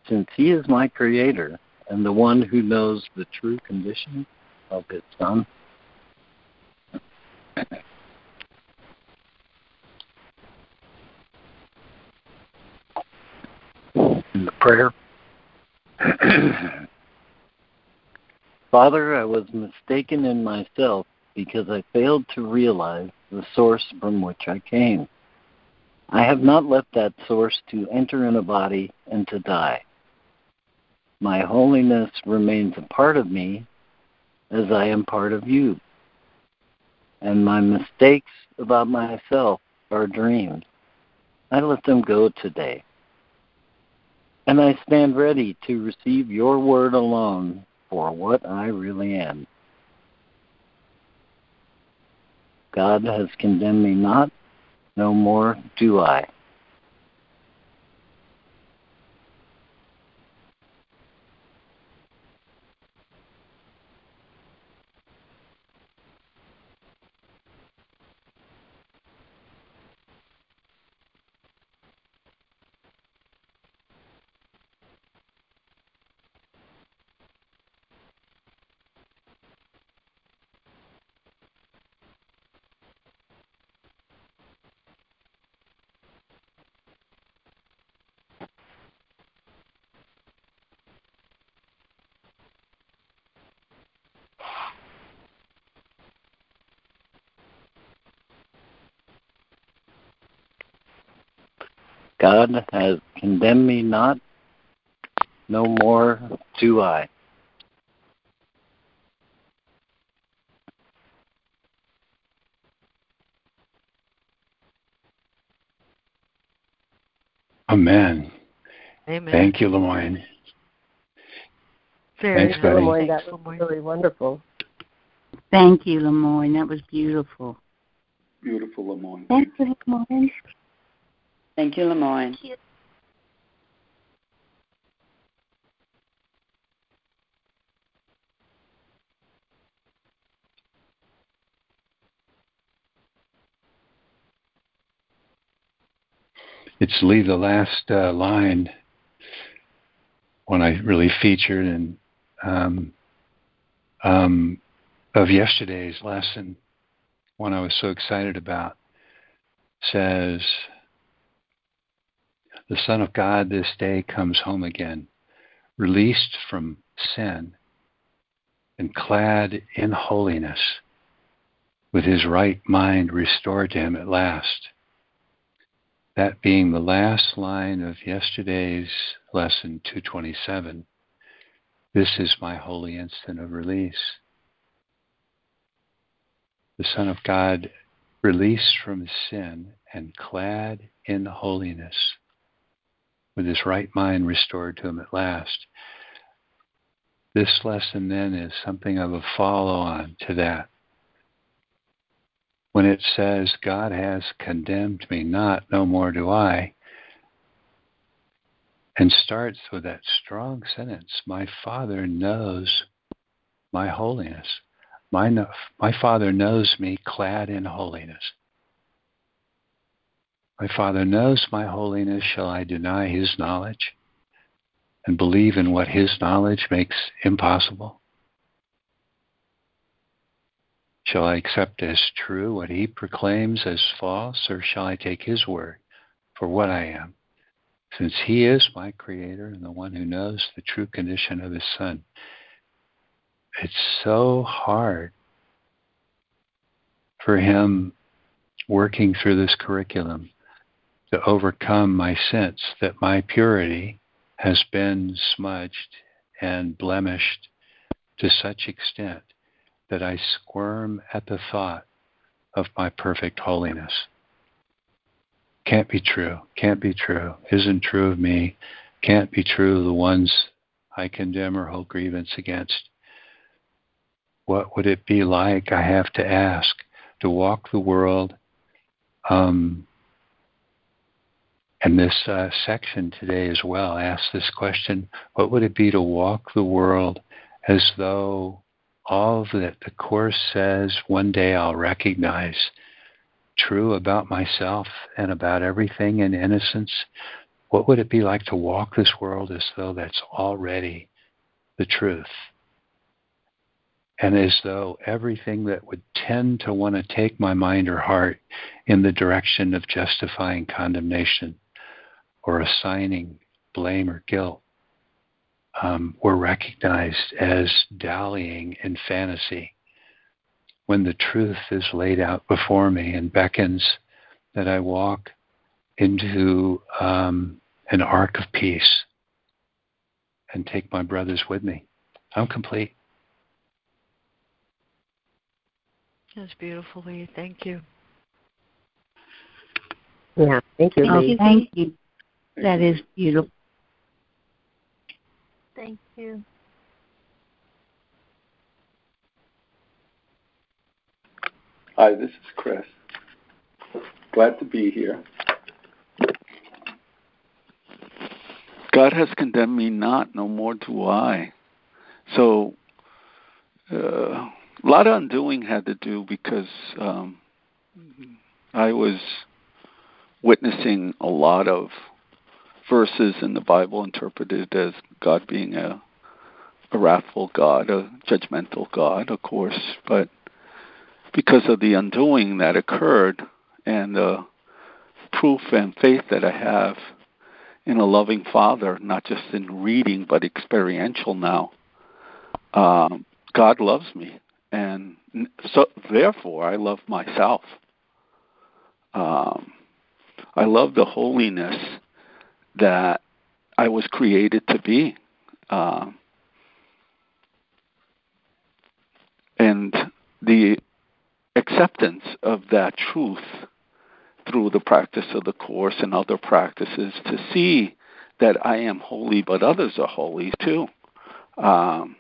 since he is my creator and the one who knows the true condition of his son? [CLEARS THROAT] In the prayer. [CLEARS THROAT] Father, I was mistaken in myself because I failed to realize the source from which I came. I have not left that source to enter in a body and to die. My holiness remains a part of me as I am part of you. And my mistakes about myself are dreams. I let them go today. And I stand ready to receive your word alone for what I really am. God has condemned me not, no more do I. God has condemned me not, no more do I. Amen. Amen. Thank you, Lemoyne. Very Thanks, buddy. Lemoyne, that was really wonderful. Thank you, Lemoyne. That was beautiful. Beautiful, Lemoyne. Thank you, Lemoyne. Thank you, Lemoyne. It's Lee, the last uh, line, one I really featured and um, um, of yesterday's lesson, one I was so excited about, says, The Son of God this day comes home again, released from sin and clad in holiness, with his right mind restored to him at last. That being the last line of yesterday's lesson 227. This is my holy instant of release. The Son of God released from sin and clad in holiness. With his right mind restored to him at last. This lesson then is something of a follow on to that. When it says, God has condemned me not, no more do I, and starts with that strong sentence My Father knows my holiness. My, my Father knows me clad in holiness. My Father knows my holiness. Shall I deny his knowledge and believe in what his knowledge makes impossible? Shall I accept as true what he proclaims as false, or shall I take his word for what I am? Since he is my creator and the one who knows the true condition of his son, it's so hard for him working through this curriculum to overcome my sense that my purity has been smudged and blemished to such extent that I squirm at the thought of my perfect holiness. Can't be true. Can't be true. Isn't true of me. Can't be true of the ones I condemn or hold grievance against. What would it be like, I have to ask, to walk the world um, and this uh, section today as well asks this question What would it be to walk the world as though all that the Course says one day I'll recognize true about myself and about everything in innocence? What would it be like to walk this world as though that's already the truth? And as though everything that would tend to want to take my mind or heart in the direction of justifying condemnation or assigning blame or guilt um, were recognized as dallying in fantasy when the truth is laid out before me and beckons that I walk into um, an ark of peace and take my brothers with me. I'm complete. That's beautiful, Lee. Thank you. Yeah, thank you. Oh, thank you. That is beautiful. Thank you. Hi, this is Chris. Glad to be here. God has condemned me not, no more do I. So, uh, a lot of undoing had to do because um, I was witnessing a lot of verses in the Bible interpreted as God being a a wrathful God, a judgmental God, of course, but because of the undoing that occurred and the proof and faith that I have in a loving Father, not just in reading but experiential now, um, God loves me, and so therefore I love myself. Um, I love the holiness that I was created to be. Uh, and the acceptance of that truth through the practice of the Course and other practices to see that I am holy, but others are holy too. Um,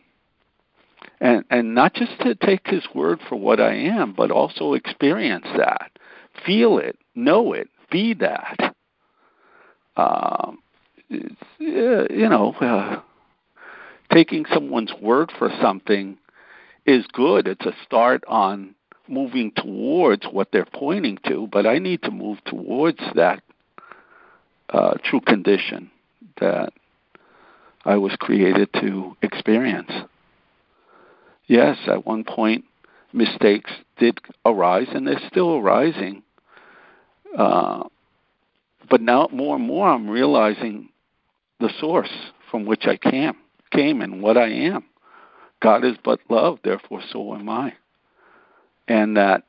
and, and not just to take his word for what I am, but also experience that, feel it, know it, be that um, you know, uh, taking someone's word for something is good. It's a start on moving towards what they're pointing to, but I need to move towards that uh, true condition that I was created to experience. Yes, at one point, mistakes did arise, and they're still arising. Uh, but now more and more I'm realizing the source from which I came, came and what I am. God is but love, therefore so am I. And that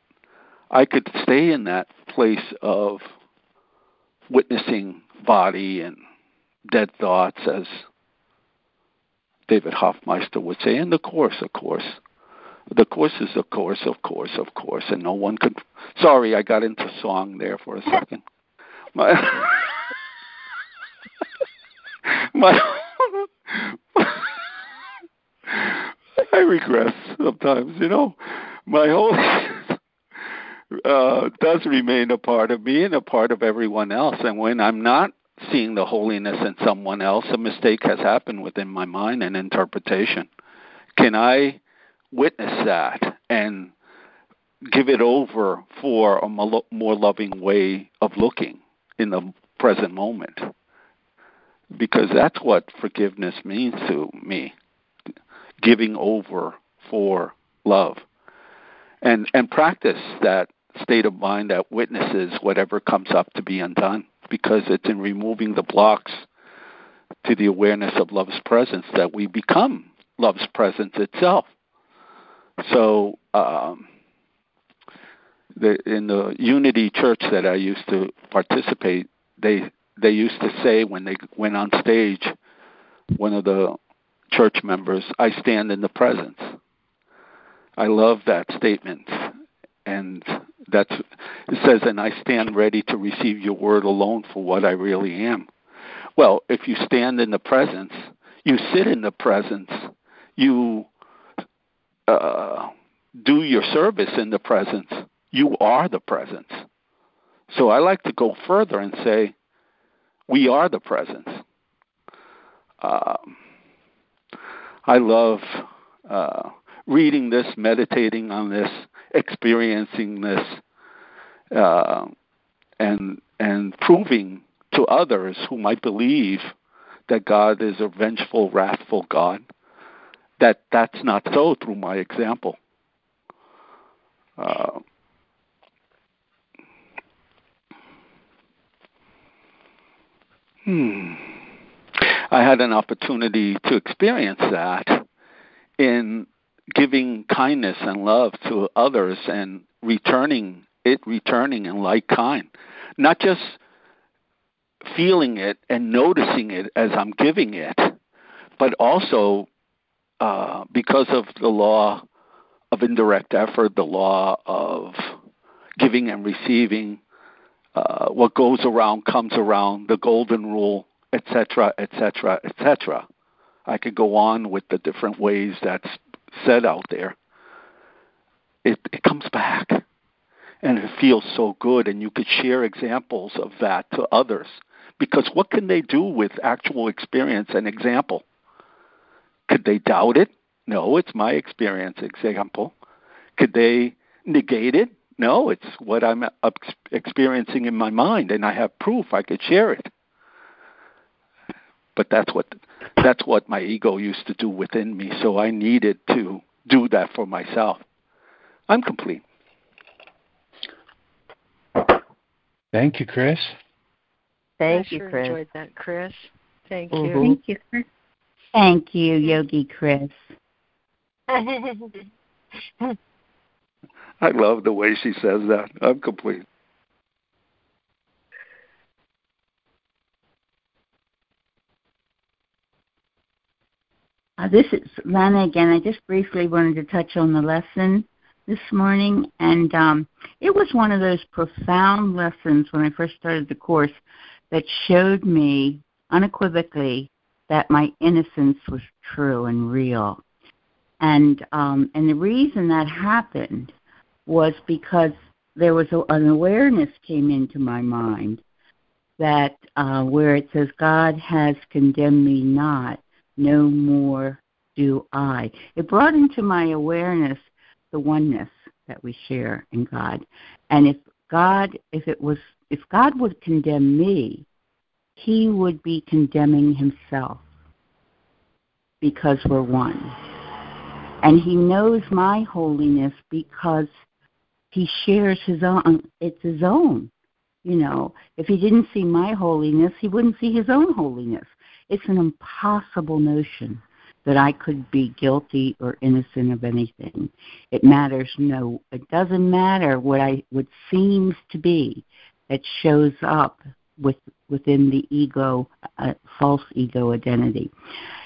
I could stay in that place of witnessing body and dead thoughts, as David Hoffmeister would say, and the course, of course. The course is of course, of course, of course, and no one could. Sorry, I got into song there for a second. My [LAUGHS] my [LAUGHS] I regress sometimes, you know. My holiness [LAUGHS] uh, does remain a part of me and a part of everyone else. And when I'm not seeing the holiness in someone else, a mistake has happened within my mind and interpretation. Can I witness that and give it over for a more loving way of looking in the present moment? Because that's what forgiveness means to me giving over for love. And, and practice that state of mind that witnesses whatever comes up to be undone because it's in removing the blocks to the awareness of love's presence that we become love's presence itself. So, um, the, in the Unity Church that I used to participate, they they used to say when they went on stage, one of the church members, I stand in the presence. I love that statement. And that's it says, and I stand ready to receive your word alone for what I really am. Well, if you stand in the presence, you sit in the presence, you uh, do your service in the presence, you are the presence. So I like to go further and say, we are the presence. Um, I love uh, reading this, meditating on this, experiencing this, uh, and and proving to others who might believe that God is a vengeful, wrathful God that that's not so through my example. Uh, hmm. I had an opportunity to experience that in giving kindness and love to others and returning it returning in like kind. Not just feeling it and noticing it as I'm giving it, but also uh, because of the law of indirect effort, the law of giving and receiving, uh, what goes around comes around, the golden rule, etc., etc., etc. I could go on with the different ways that's said out there. It, it comes back, and it feels so good, and you could share examples of that to others. Because what can they do with actual experience and example? Could they doubt it? No, it's my experience example. Could they negate it? No, it's what I'm experiencing in my mind, and I have proof. I could share it. But that's what that's what my ego used to do within me. So I needed to do that for myself. I'm complete. Thank you, Chris. Thank I you, sure Chris. enjoyed that, Chris. Thank you. Mm-hmm. Thank you, Chris. Thank you, Yogi Chris. [LAUGHS] I love the way she says that. I'm complete. Uh, this is Lana again. I just briefly wanted to touch on the lesson this morning, and um, it was one of those profound lessons when I first started the course that showed me unequivocally that my innocence was true and real. And um, and the reason that happened was because there was a, an awareness came into my mind that uh, where it says God has condemned me not, no more do I. It brought into my awareness the oneness that we share in God. And if God, if it was, if God would condemn me, He would be condemning Himself because we're one. And He knows my holiness because He shares His own. It's His own. You know, if He didn't see my holiness, He wouldn't see His own holiness. It's an impossible notion that I could be guilty or innocent of anything. It matters no. It doesn't matter what I what seems to be. It shows up with within the ego, uh, false ego identity.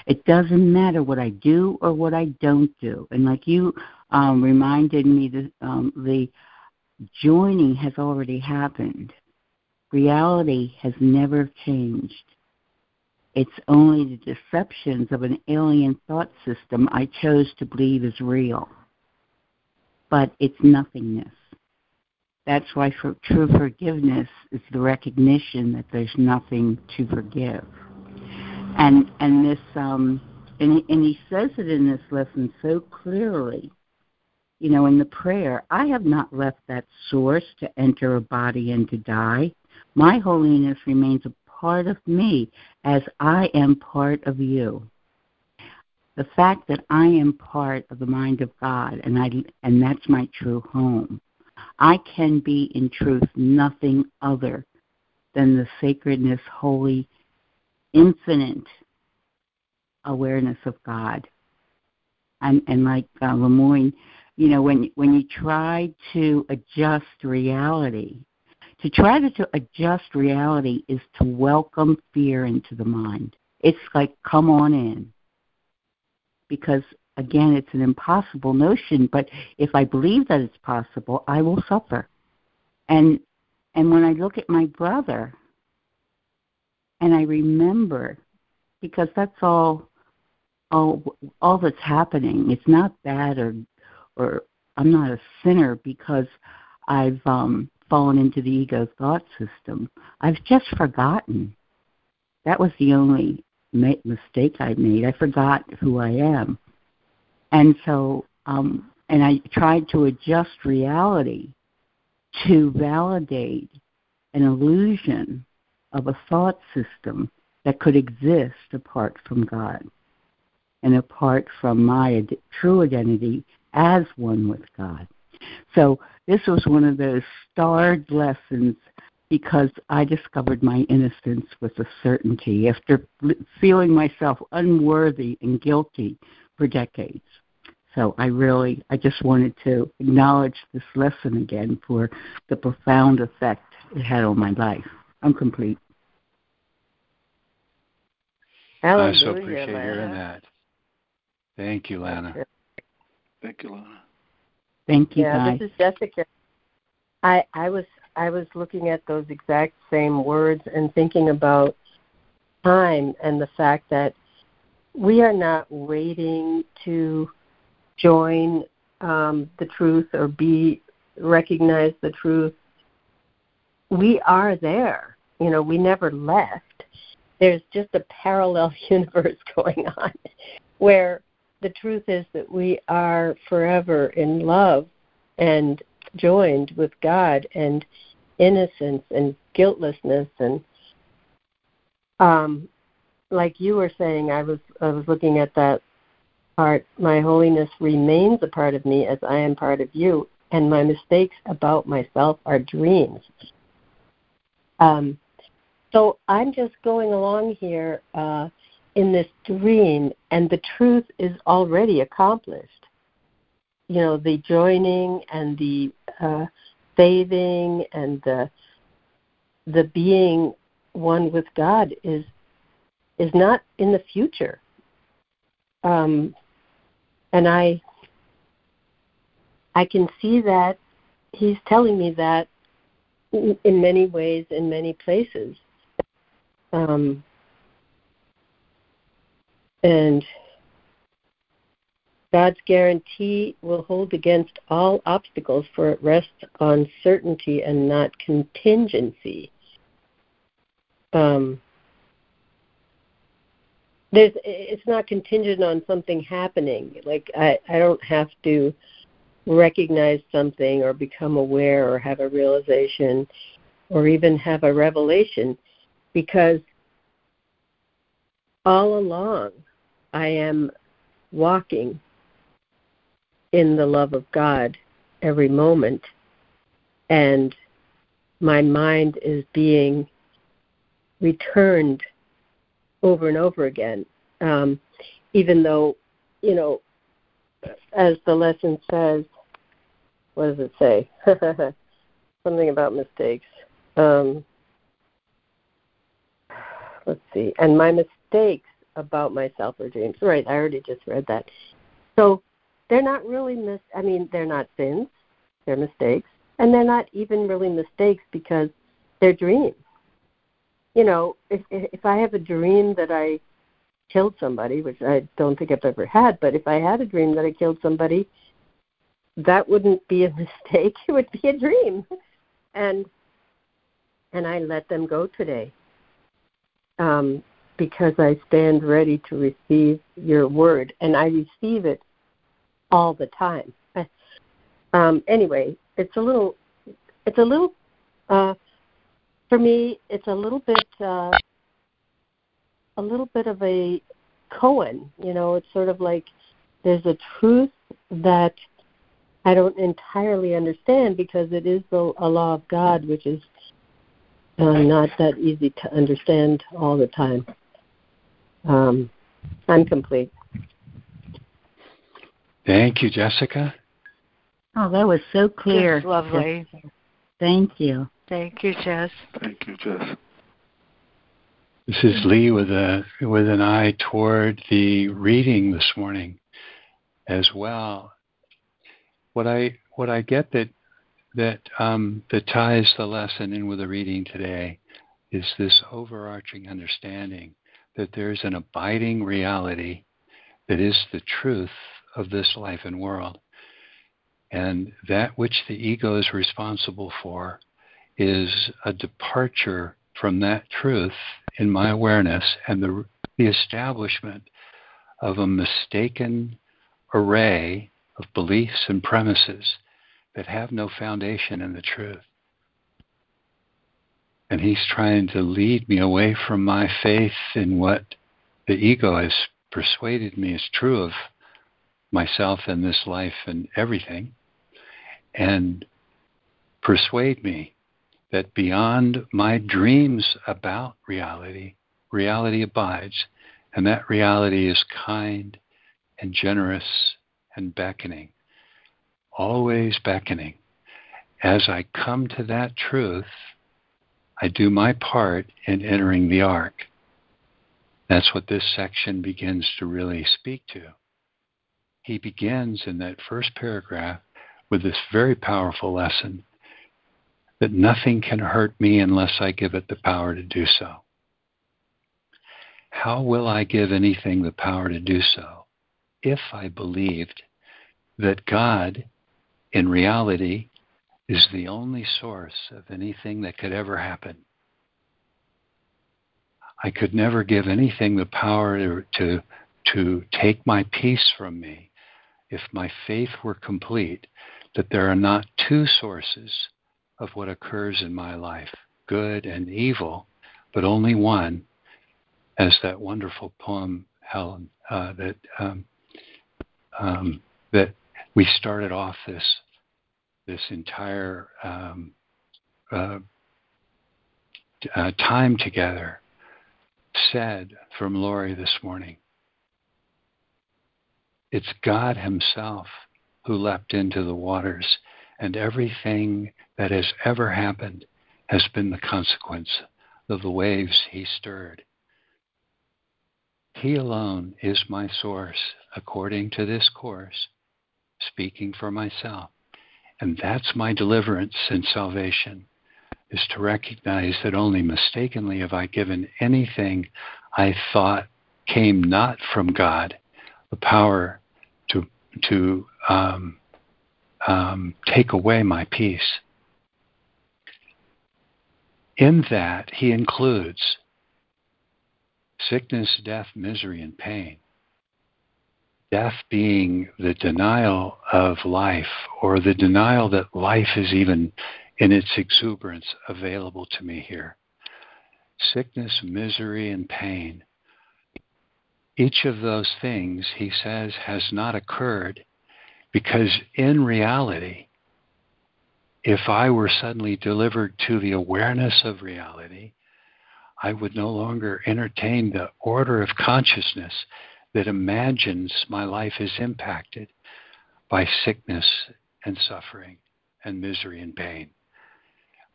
It doesn't matter what I do or what I don't do. And like you um, reminded me, that um, the joining has already happened. Reality has never changed it's only the deceptions of an alien thought system I chose to believe is real. But it's nothingness. That's why for true forgiveness is the recognition that there's nothing to forgive. And and this um and and he says it in this lesson so clearly you know, in the prayer, I have not left that source to enter a body and to die. My holiness remains a part of me as I am part of you. The fact that I am part of the mind of God and I and that's my true home. I can be in truth nothing other than the sacredness, holy, infinite awareness of God. And and like uh, Lemoyne you know when when you try to adjust reality to try to, to adjust reality is to welcome fear into the mind it's like come on in because again it's an impossible notion but if i believe that it's possible i will suffer and and when i look at my brother and i remember because that's all all all that's happening it's not bad or or I'm not a sinner because I've um, fallen into the ego thought system. I've just forgotten. That was the only mistake I made. I forgot who I am, and so um, and I tried to adjust reality to validate an illusion of a thought system that could exist apart from God and apart from my ad- true identity as one with God. So this was one of those starred lessons because I discovered my innocence with a certainty after feeling myself unworthy and guilty for decades. So I really, I just wanted to acknowledge this lesson again for the profound effect it had on my life. I'm complete. Hallelujah, I so appreciate Lana. hearing that. Thank you, Lana. Thank you, Lana. Thank you. Yeah, this is Jessica. I I was I was looking at those exact same words and thinking about time and the fact that we are not waiting to join um, the truth or be recognize the truth. We are there. You know, we never left. There's just a parallel [LAUGHS] universe going on where the truth is that we are forever in love and joined with God and innocence and guiltlessness and um like you were saying I was I was looking at that part my holiness remains a part of me as I am part of you and my mistakes about myself are dreams um so I'm just going along here uh in this dream, and the truth is already accomplished. You know, the joining and the uh, saving and the the being one with God is is not in the future. Um, and I I can see that he's telling me that in many ways, in many places. Um, and God's guarantee will hold against all obstacles, for it rests on certainty and not contingency. Um, there's, it's not contingent on something happening. Like I, I don't have to recognize something or become aware or have a realization or even have a revelation because all along I am walking in the love of God every moment, and my mind is being returned over and over again. Um, even though, you know, as the lesson says, what does it say? [LAUGHS] Something about mistakes. Um, let's see. And my mistakes about myself or dreams. Right, I already just read that. So they're not really mis I mean, they're not sins, they're mistakes. And they're not even really mistakes because they're dreams. You know, if if I have a dream that I killed somebody, which I don't think I've ever had, but if I had a dream that I killed somebody, that wouldn't be a [LAUGHS] mistake. It would be a dream. And and I let them go today. Um, because I stand ready to receive your word and I receive it all the time. [LAUGHS] Um, anyway, it's a little it's a little uh, for me it's a little bit uh, a little bit of a koan. You know, it's sort of like there's a truth that I don't entirely understand because it is the, a law of God, which is uh, not that easy to understand all the time. Um, I'm complete. Thank you, Jessica. Oh, that was so clear. Just lovely. Thank you. Thank you, Jess. Thank you, Jess. This is Lee with a with an eye toward the reading this morning as well. What I what I get that that um, that ties the lesson in with the reading today is this overarching understanding that there's an abiding reality that is the truth of this life and world. And that which the ego is responsible for is a departure from that truth in my awareness and the, the establishment of a mistaken array of beliefs and premises that have no foundation in the truth. And he's trying to lead me away from my faith in what the ego has persuaded me is true of myself and this life and everything, and persuade me that beyond my dreams about reality, reality abides, and that reality is kind and generous and beckoning, always beckoning. As I come to that truth, I do my part in entering the ark. That's what this section begins to really speak to. He begins in that first paragraph with this very powerful lesson that nothing can hurt me unless I give it the power to do so. How will I give anything the power to do so if I believed that God, in reality, is the only source of anything that could ever happen? I could never give anything the power to, to, take my peace from me if my faith were complete that there are not two sources of what occurs in my life, good and evil, but only one, as that wonderful poem, Helen, uh, that um, um, that we started off this this entire um, uh, uh, time together said from Laurie this morning. It's God Himself who leapt into the waters, and everything that has ever happened has been the consequence of the waves He stirred. He alone is my source, according to this course, speaking for myself. And that's my deliverance and salvation is to recognize that only mistakenly have I given anything I thought came not from God the power to to um, um, take away my peace. In that, he includes sickness, death, misery, and pain. Death being the denial of life or the denial that life is even in its exuberance available to me here. Sickness, misery, and pain. Each of those things, he says, has not occurred because in reality, if I were suddenly delivered to the awareness of reality, I would no longer entertain the order of consciousness that imagines my life is impacted by sickness and suffering and misery and pain.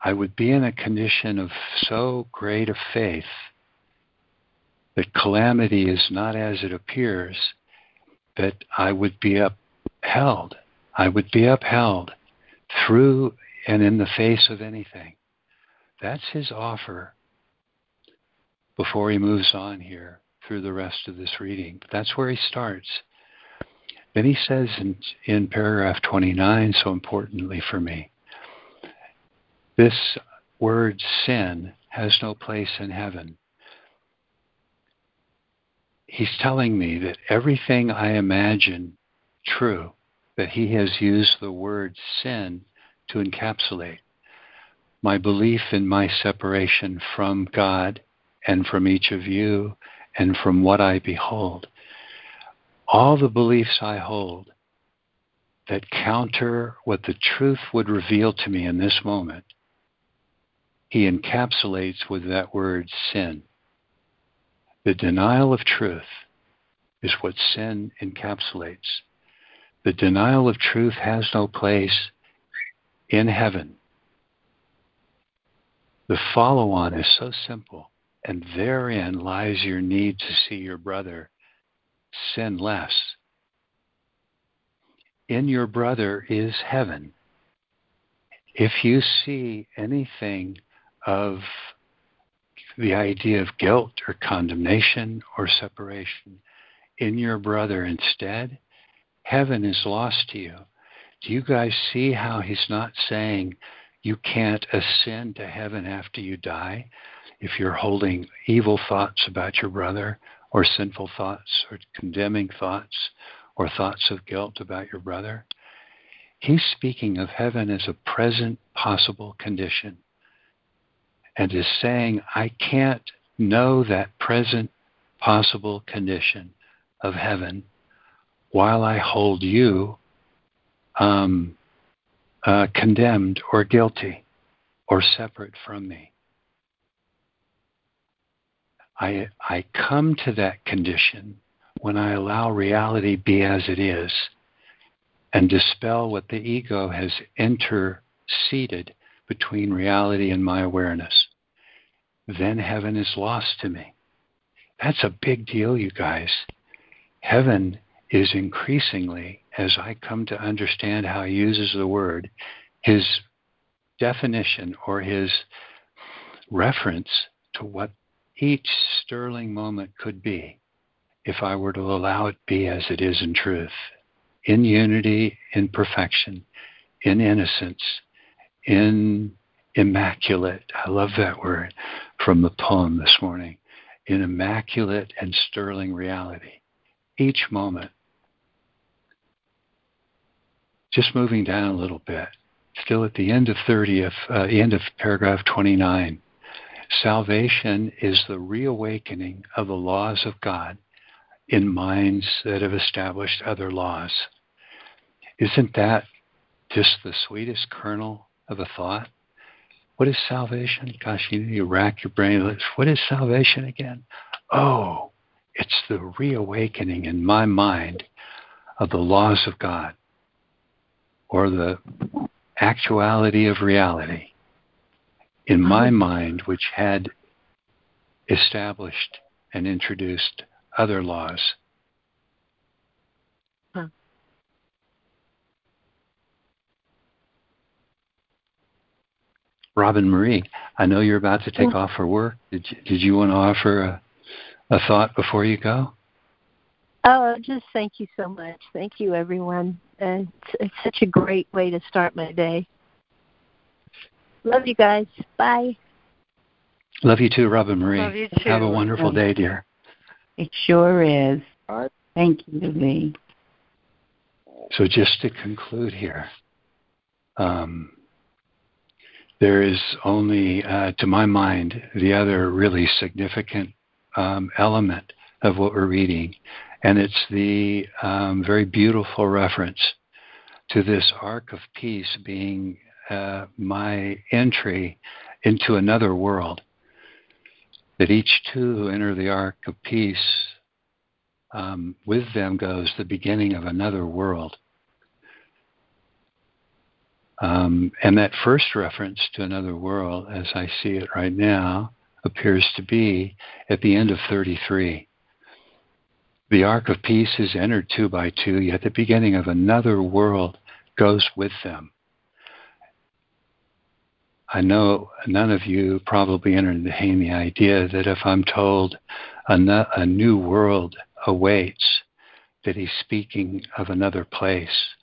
I would be in a condition of so great a faith that calamity is not as it appears, that I would be upheld. I would be upheld through and in the face of anything. That's his offer before he moves on here through the rest of this reading. But that's where he starts. Then he says in, in paragraph 29, so importantly for me, this word sin has no place in heaven. He's telling me that everything I imagine true, that he has used the word sin to encapsulate my belief in my separation from God and from each of you and from what I behold. All the beliefs I hold that counter what the truth would reveal to me in this moment, he encapsulates with that word sin. The denial of truth is what sin encapsulates. The denial of truth has no place in heaven. The follow on is so simple, and therein lies your need to see your brother sin less. In your brother is heaven. If you see anything of the idea of guilt or condemnation or separation in your brother instead, heaven is lost to you. Do you guys see how he's not saying you can't ascend to heaven after you die if you're holding evil thoughts about your brother or sinful thoughts or condemning thoughts or thoughts of guilt about your brother? He's speaking of heaven as a present possible condition and is saying, I can't know that present possible condition of heaven while I hold you um, uh, condemned or guilty or separate from me. I, I come to that condition when I allow reality be as it is and dispel what the ego has interceded between reality and my awareness. Then heaven is lost to me. That's a big deal, you guys. Heaven is increasingly, as I come to understand how he uses the word, his definition or his reference to what each sterling moment could be if I were to allow it be as it is in truth, in unity, in perfection, in innocence, in immaculate. I love that word from the poem this morning. In immaculate and sterling reality. Each moment just moving down a little bit, still at the end of 30th, uh, end of paragraph 29. Salvation is the reawakening of the laws of God in minds that have established other laws. Isn't that just the sweetest kernel of a thought? What is salvation? Gosh, you, you rack your brain. What is salvation again? Oh, it's the reawakening in my mind of the laws of God or the actuality of reality in my uh-huh. mind, which had established and introduced other laws. Huh. Robin Marie, I know you're about to take yeah. off for work. Did you, did you want to offer a, a thought before you go? Oh, just thank you so much. Thank you, everyone. And it's, it's such a great way to start my day. Love you guys. Bye. Love you too, Robin Marie. Love you too. Have a wonderful day, dear. It sure is. Thank you, Lee. So, just to conclude here, um, there is only, uh, to my mind, the other really significant um, element of what we're reading, and it's the um, very beautiful reference to this ark of peace being uh, my entry into another world. That each two who enter the ark of peace, um, with them goes the beginning of another world. Um, and that first reference to another world, as I see it right now, appears to be at the end of 33. The ark of peace is entered two by two, yet the beginning of another world goes with them. I know none of you probably entertain the idea that if I'm told a, new world awaits, that he's speaking of another place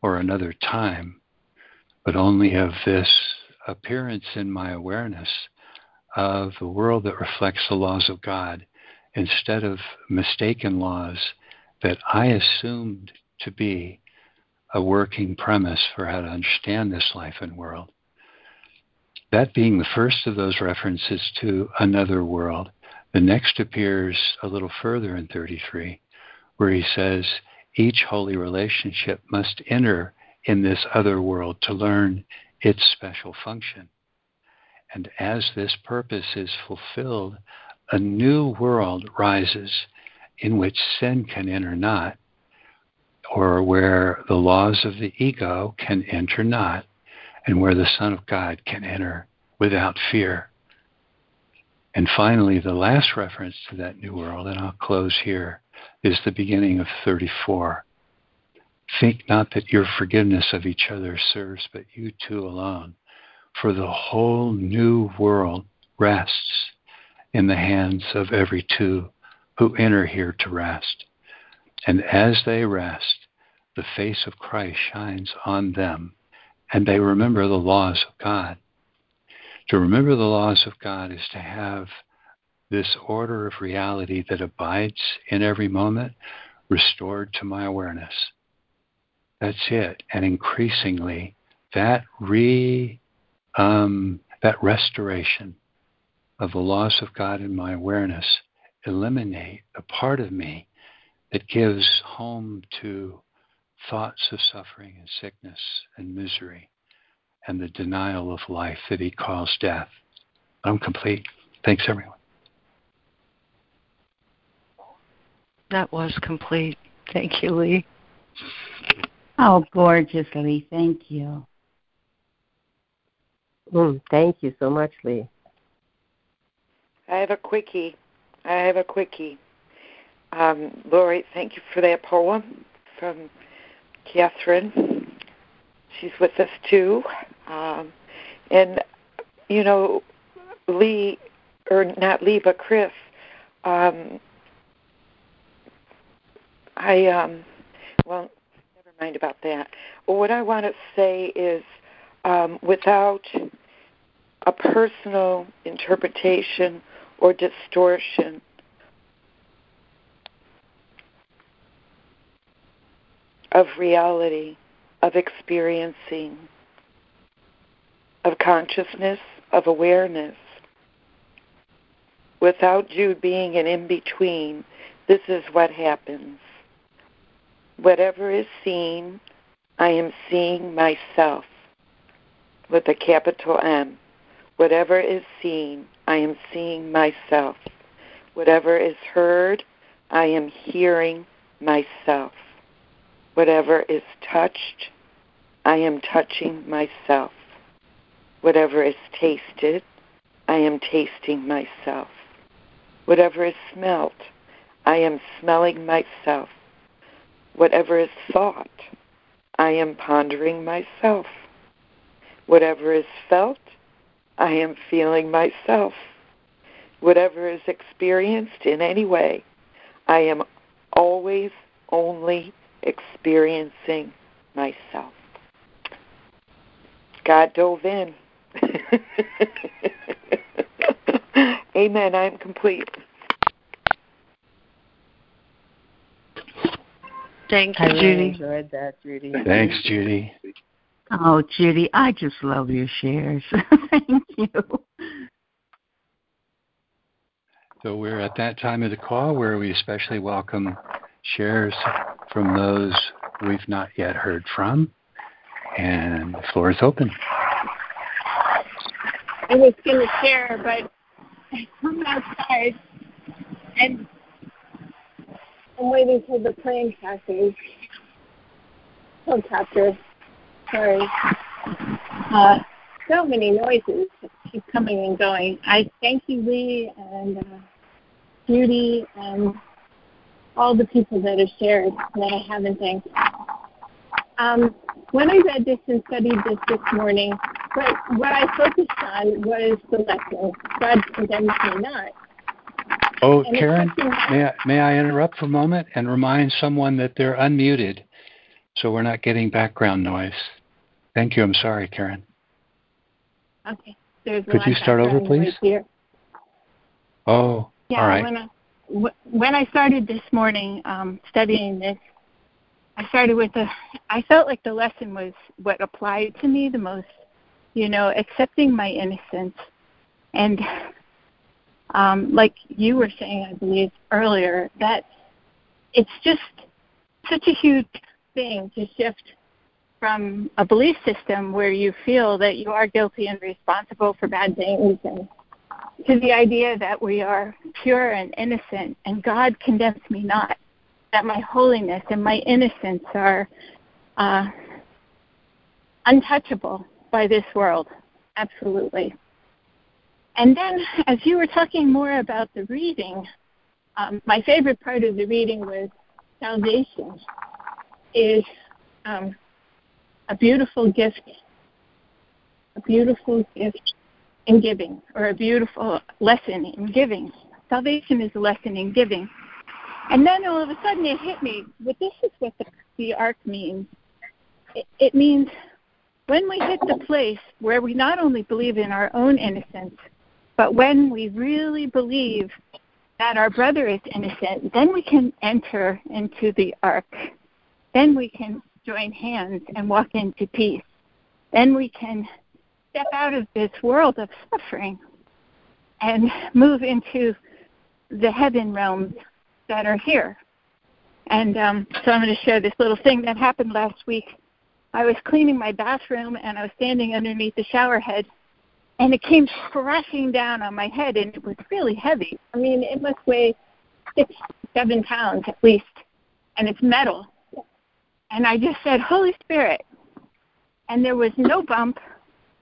or another time, but only of this appearance in my awareness of the world that reflects the laws of God instead of mistaken laws that I assumed to be a working premise for how to understand this life and world. That being the first of those references to another world, the next appears a little further in 33, where he says, each holy relationship must enter in this other world to learn its special function. And as this purpose is fulfilled, a new world rises in which sin can enter not, or where the laws of the ego can enter not, and where the Son of God can enter without fear. And finally, the last reference to that new world, and I'll close here, is the beginning of 34. Think not that your forgiveness of each other serves but you two alone, for the whole new world rests in the hands of every two who enter here to rest. And as they rest, the face of Christ shines on them, and they remember the laws of God. To remember the laws of God is to have this order of reality that abides in every moment restored to my awareness. That's it. And increasingly, that re um, that restoration of the loss of God in my awareness eliminate a part of me that gives home to thoughts of suffering and sickness and misery and the denial of life that he calls death. I'm complete. Thanks, everyone. That was complete. Thank you, Lee. Oh, gorgeously. Thank you. Mm, thank you so much, Lee. I have a quickie. I have a quickie. Um, Lori, thank you for that poem from Catherine. She's with us too. Um, and, you know, Lee, or not Lee, but Chris, um, I, um, well, never mind about that. what I want to say is um, without a personal interpretation or distortion, of reality, of experiencing, of consciousness, of awareness. Without Jude being an in between, this is what happens. Whatever is seen, I am seeing myself with a capital M. Whatever is seen, I am seeing myself. Whatever is heard, I am hearing myself. Whatever is touched, I am touching myself. Whatever is tasted, I am tasting myself. Whatever is smelt, I am smelling myself. Whatever is thought, I am pondering myself. Whatever is felt, I am feeling myself. Whatever is experienced in any way, I am always only experiencing myself. God dove in. [LAUGHS] Amen. I'm complete. Thank you, I Judy. really enjoyed that, Judy. Thanks, Judy. Oh, Judy, I just love your shares. [LAUGHS] Thank you. So we're at that time of the call where we especially welcome shares from those we've not yet heard from. And the floor is open. I was going to share, but I'm outside and I'm waiting for the plane passing. Helicopter. Sorry. Uh, so many noises keep coming and going. I thank you, Lee, and uh, Judy, and all the people that have shared that I haven't thanked. Um, when I read this and studied this this morning, but what I focused on was the lesson. God condemns me not. Oh, Karen, may I, may I interrupt for a moment and remind someone that they're unmuted so we're not getting background noise? Thank you. I'm sorry, Karen. Okay. There's Could you start over, please? Here. Oh, yeah, all right. When I, when I started this morning um, studying this, I started with a. I felt like the lesson was what applied to me the most. You know, accepting my innocence, and um, like you were saying, I believe earlier, that it's just such a huge thing to shift from a belief system where you feel that you are guilty and responsible for bad things and to the idea that we are pure and innocent and God condemns me not, that my holiness and my innocence are uh, untouchable by this world. Absolutely. And then, as you were talking more about the reading, um, my favorite part of the reading was salvation is um, a beautiful gift, a beautiful gift in giving, or a beautiful lesson in giving. Salvation is a lesson in giving. And then all of a sudden it hit me, but this is what the, the ark means. It, it means when we hit the place where we not only believe in our own innocence, but when we really believe that our brother is innocent, then we can enter into the ark. Then we can join hands and walk into peace. Then we can step out of this world of suffering and move into the heaven realms that are here. And um, so I'm going to share this little thing that happened last week. I was cleaning my bathroom and I was standing underneath the shower head and it came crashing down on my head and it was really heavy. I mean, it must weigh six, seven pounds at least, and it's metal. And I just said, Holy Spirit. And there was no bump,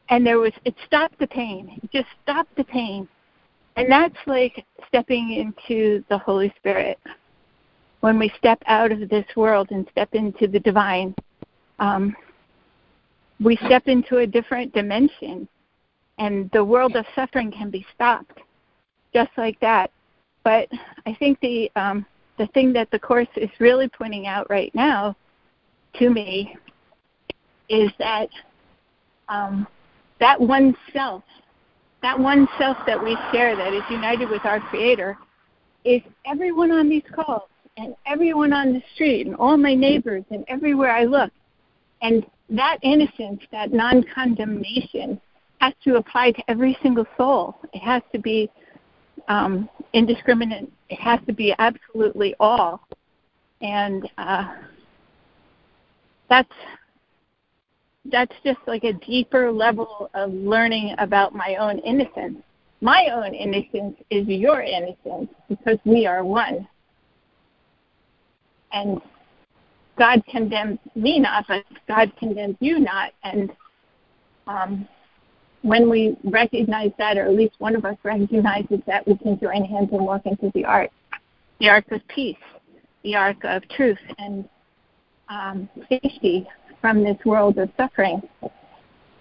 and there was, it stopped the pain. It just stopped the pain. And that's like stepping into the Holy Spirit. When we step out of this world and step into the divine, um, we step into a different dimension and the world of suffering can be stopped just like that. But I think the um, the thing that the course is really pointing out right now to me is that um, that one self, that one self that we share that is united with our Creator, is everyone on these calls and everyone on the street and all my neighbors and everywhere I look. And that innocence, that non condemnation, has to apply to every single soul. It has to be um, indiscriminate. It has to be absolutely all. And uh, that's that's just like a deeper level of learning about my own innocence. My own innocence is your innocence because we are one. And God condemns me not, but God condemns you not. And um, when we recognize that, or at least one of us recognizes that, we can join hands and walk into the ark, the ark of peace, the ark of truth and um, safety from this world of suffering.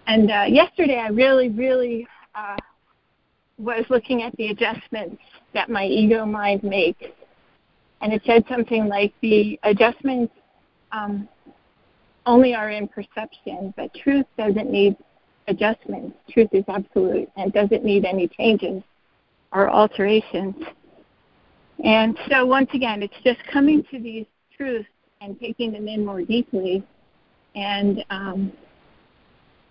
And uh, yesterday, I really, really uh, was looking at the adjustments that my ego mind makes, and it said something like the adjustments um, only are in perception, but truth doesn't need adjustments. Truth is absolute and doesn't need any changes or alterations. And so, once again, it's just coming to these truths and taking them in more deeply and um,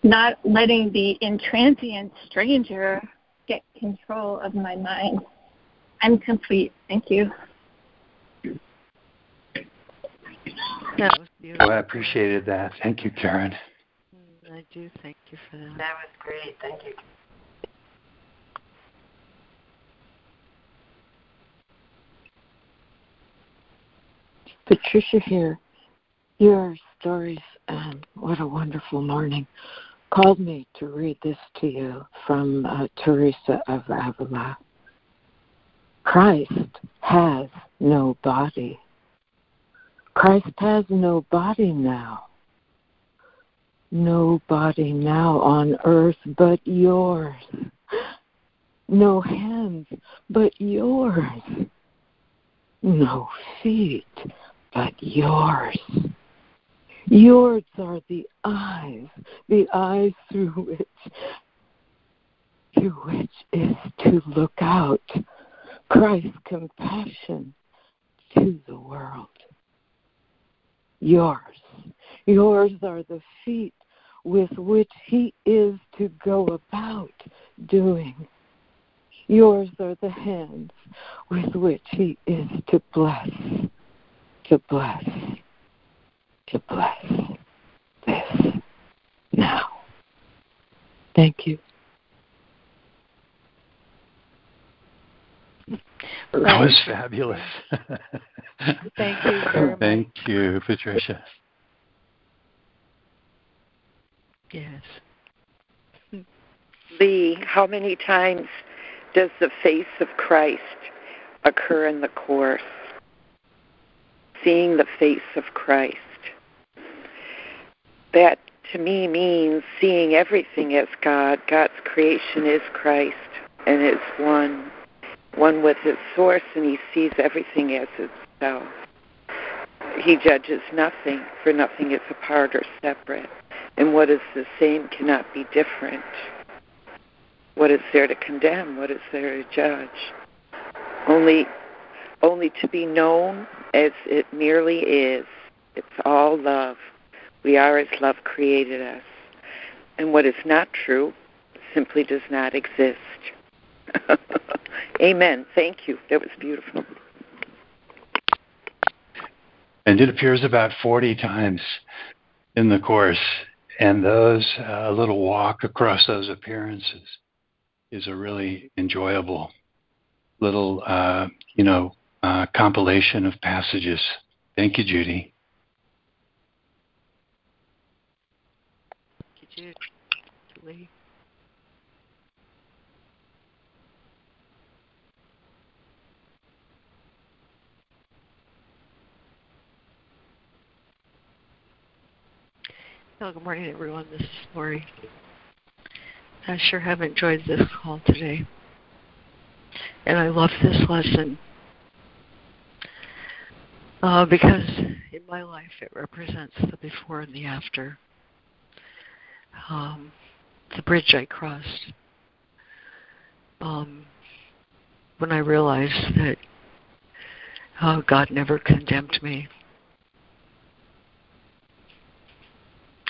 not letting the intransient stranger get control of my mind. I'm complete. Thank you. That was beautiful. Oh, I appreciated that. Thank you, Karen. I do thank you for that. That was great. Thank you. Patricia here. Your stories, and what a wonderful morning, called me to read this to you from uh, Teresa of Avila. Christ has no body. Christ has no body now. No body now on earth but yours. No hands but yours. No feet but yours. Yours are the eyes, the eyes through which through which is to look out Christ's compassion to the world. Yours. Yours are the feet with which he is to go about doing. Yours are the hands with which he is to bless, to bless, to bless this now. Thank you. That was fabulous. [LAUGHS] Thank you [LAUGHS] very. Thank you, Patricia. Yes. Lee, how many times does the face of Christ occur in the Course? Seeing the face of Christ. That to me means seeing everything as God. God's creation is Christ and it's one one with its source, and he sees everything as itself. He judges nothing, for nothing is apart or separate. And what is the same cannot be different. What is there to condemn? What is there to judge? Only, only to be known as it merely is. It's all love. We are as love created us. And what is not true simply does not exist. [LAUGHS] Amen. Thank you. That was beautiful. And it appears about 40 times in the Course. And those, a uh, little walk across those appearances is a really enjoyable little, uh, you know, uh, compilation of passages. Thank you, Judy. Thank you, Judy. Well, good morning, everyone. This is Lori. I sure have enjoyed this call today. And I love this lesson uh, because in my life it represents the before and the after. Um, the bridge I crossed. Um, when I realized that uh, God never condemned me.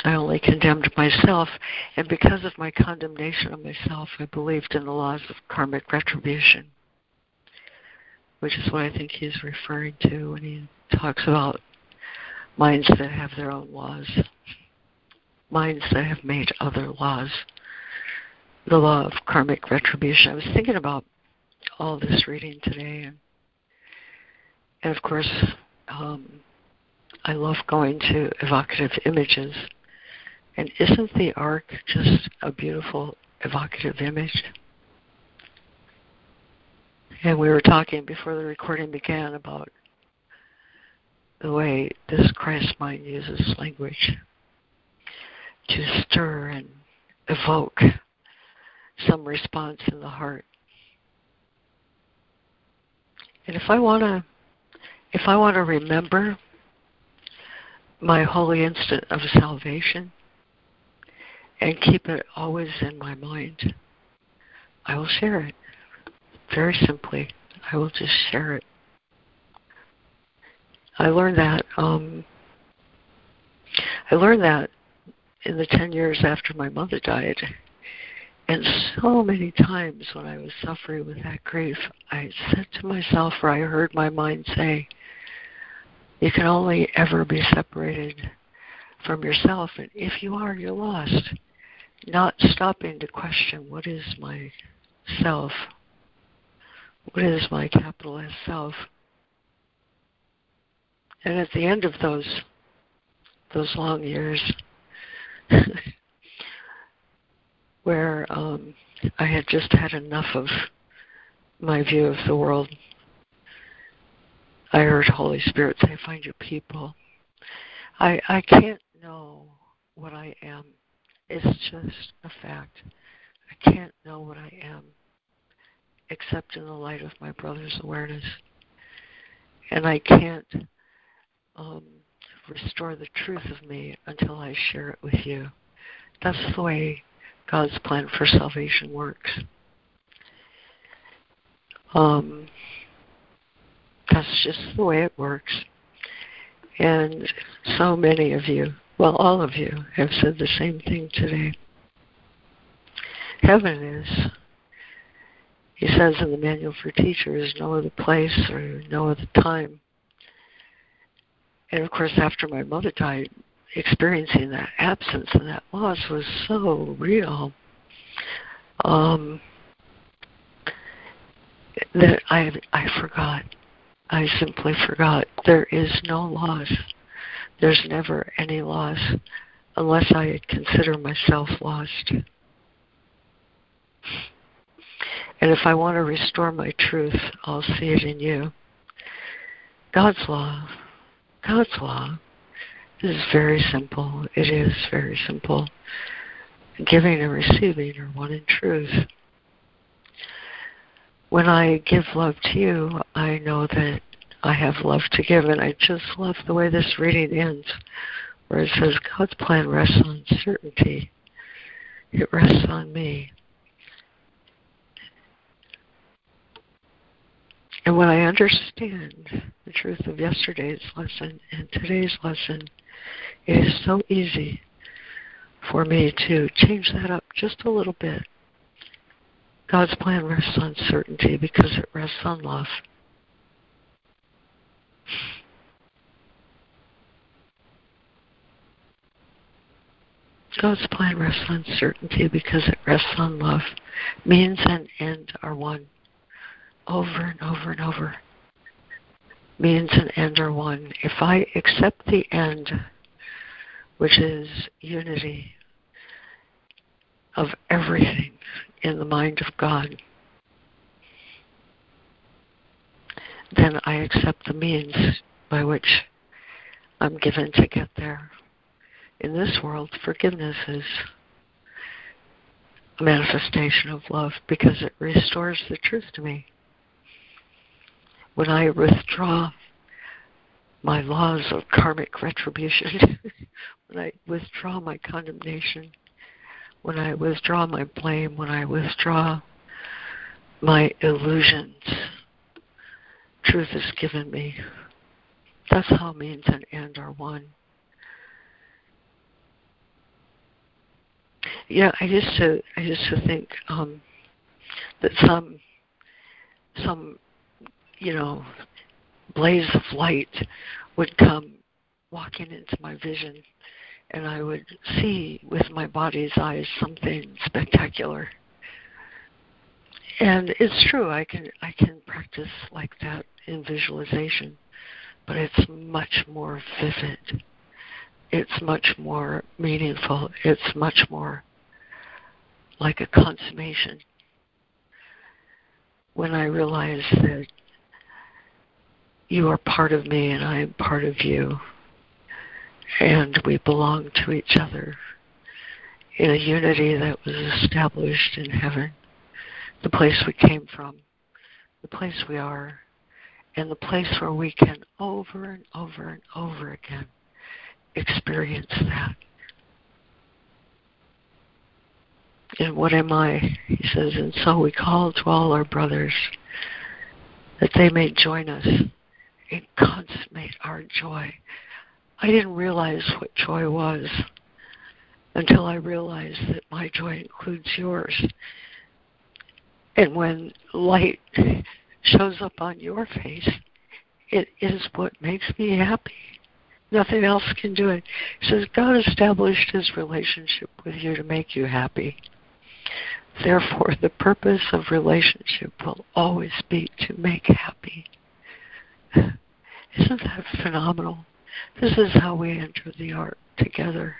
I only condemned myself, and because of my condemnation of myself, I believed in the laws of karmic retribution, which is what I think he's referring to when he talks about minds that have their own laws, minds that have made other laws, the law of karmic retribution. I was thinking about all this reading today, and, and of course, um, I love going to evocative images and isn't the ark just a beautiful, evocative image? And we were talking before the recording began about the way this Christ mind uses language to stir and evoke some response in the heart. And if I want to if I want to remember my holy instant of salvation, and keep it always in my mind, I will share it. Very simply, I will just share it. I learned that. Um, I learned that in the ten years after my mother died. And so many times when I was suffering with that grief, I said to myself, or I heard my mind say, You can only ever be separated from yourself, and if you are, you're lost not stopping to question what is my self? What is my capital S self? And at the end of those those long years [LAUGHS] where um, I had just had enough of my view of the world, I heard Holy Spirit say, "Find your people." I I can't know what I am. It's just a fact. I can't know what I am except in the light of my brother's awareness. And I can't um, restore the truth of me until I share it with you. That's the way God's plan for salvation works. Um, that's just the way it works. And so many of you, well, all of you, have said the same thing today. Heaven is, he says in the Manual for Teachers, no other place or no other time. And of course, after my mother died, experiencing that absence and that loss was so real um, that I I forgot. I simply forgot. There is no loss. There's never any loss unless I consider myself lost. And if I want to restore my truth, I'll see it in you. God's law, God's law is very simple. It is very simple. Giving and receiving are one in truth. When I give love to you, I know that I have love to give, and I just love the way this reading ends, where it says God's plan rests on certainty. It rests on me. And when I understand the truth of yesterday's lesson and today's lesson, it is so easy for me to change that up just a little bit. God's plan rests on certainty because it rests on love. God's plan rests on certainty because it rests on love. Means and end are one over and over and over. Means and end are one. If I accept the end, which is unity of everything in the mind of God, then I accept the means by which I'm given to get there. In this world, forgiveness is a manifestation of love because it restores the truth to me when I withdraw my laws of karmic retribution, [LAUGHS] when I withdraw my condemnation, when I withdraw my blame, when I withdraw my illusions, truth is given me. That's how means and end are one. Yeah, I used to I used to think um, that some some you know, blaze of light would come walking into my vision and I would see with my body's eyes something spectacular. And it's true, I can I can practice like that in visualization, but it's much more vivid. It's much more meaningful. It's much more like a consummation. When I realize that you are part of me and I am part of you. And we belong to each other in a unity that was established in heaven, the place we came from, the place we are, and the place where we can over and over and over again experience that. And what am I? He says, and so we call to all our brothers that they may join us and consummate our joy. I didn't realize what joy was until I realized that my joy includes yours. And when light shows up on your face, it is what makes me happy. Nothing else can do it. He says God established his relationship with you to make you happy. Therefore, the purpose of relationship will always be to make happy. Isn't that phenomenal? This is how we enter the ark together.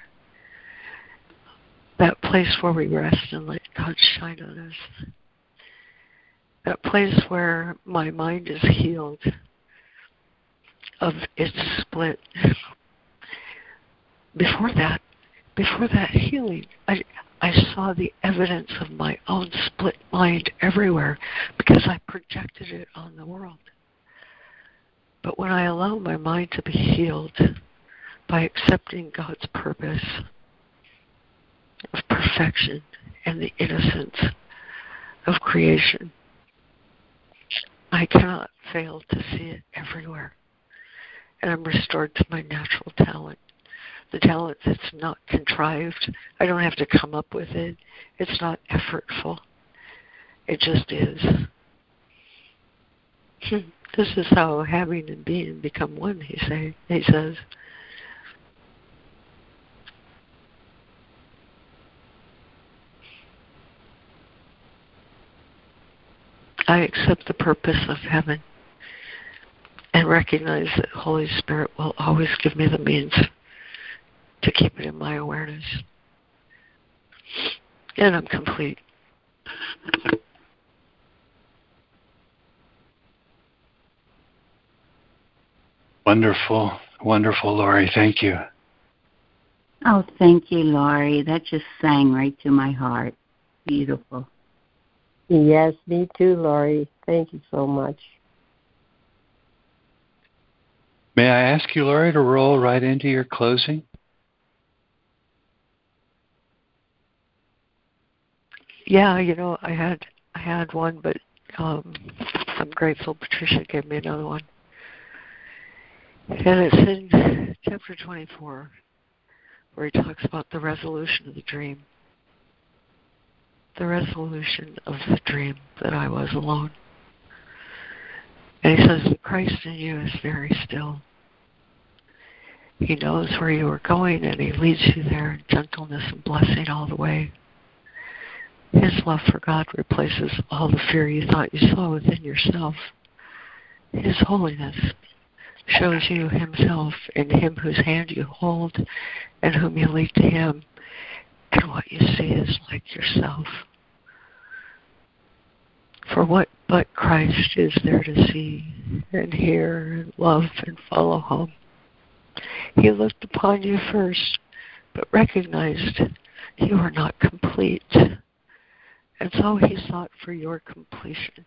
That place where we rest and let God shine on us. That place where my mind is healed of its split. Before that, before that healing, I I saw the evidence of my own split mind everywhere because I projected it on the world. But when I allow my mind to be healed by accepting God's purpose of perfection and the innocence of creation, I cannot fail to see it everywhere. And I'm restored to my natural talent. The talent that's not contrived. I don't have to come up with it. It's not effortful. It just is. [LAUGHS] this is how having and being become one, he say he says. I accept the purpose of heaven and recognize that Holy Spirit will always give me the means to keep it in my awareness. And I'm complete. Wonderful, wonderful, Laurie. Thank you. Oh, thank you, Laurie. That just sang right to my heart. Beautiful. Yes, me too, Laurie. Thank you so much. May I ask you, Laurie, to roll right into your closing? Yeah, you know, I had I had one, but um, I'm grateful Patricia gave me another one. And it's in chapter 24, where he talks about the resolution of the dream the resolution of the dream that I was alone. And he says, Christ in you is very still. He knows where you are going and he leads you there in gentleness and blessing all the way. His love for God replaces all the fear you thought you saw within yourself. His holiness shows you himself in him whose hand you hold and whom you lead to him. And what you see is like yourself. For what but Christ is there to see and hear and love and follow home? He looked upon you first, but recognized you are not complete. And so he sought for your completion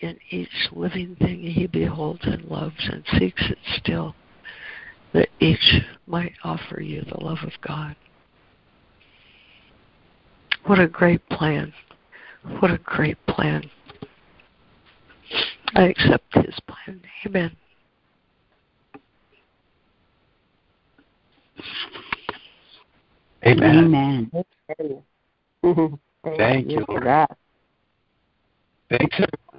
in each living thing he beholds and loves and seeks it still, that each might offer you the love of God. What a great plan. What a great plan. I accept his plan. Amen. Amen. Amen. Thank, [LAUGHS] Thank you you. for that. Thanks, everyone.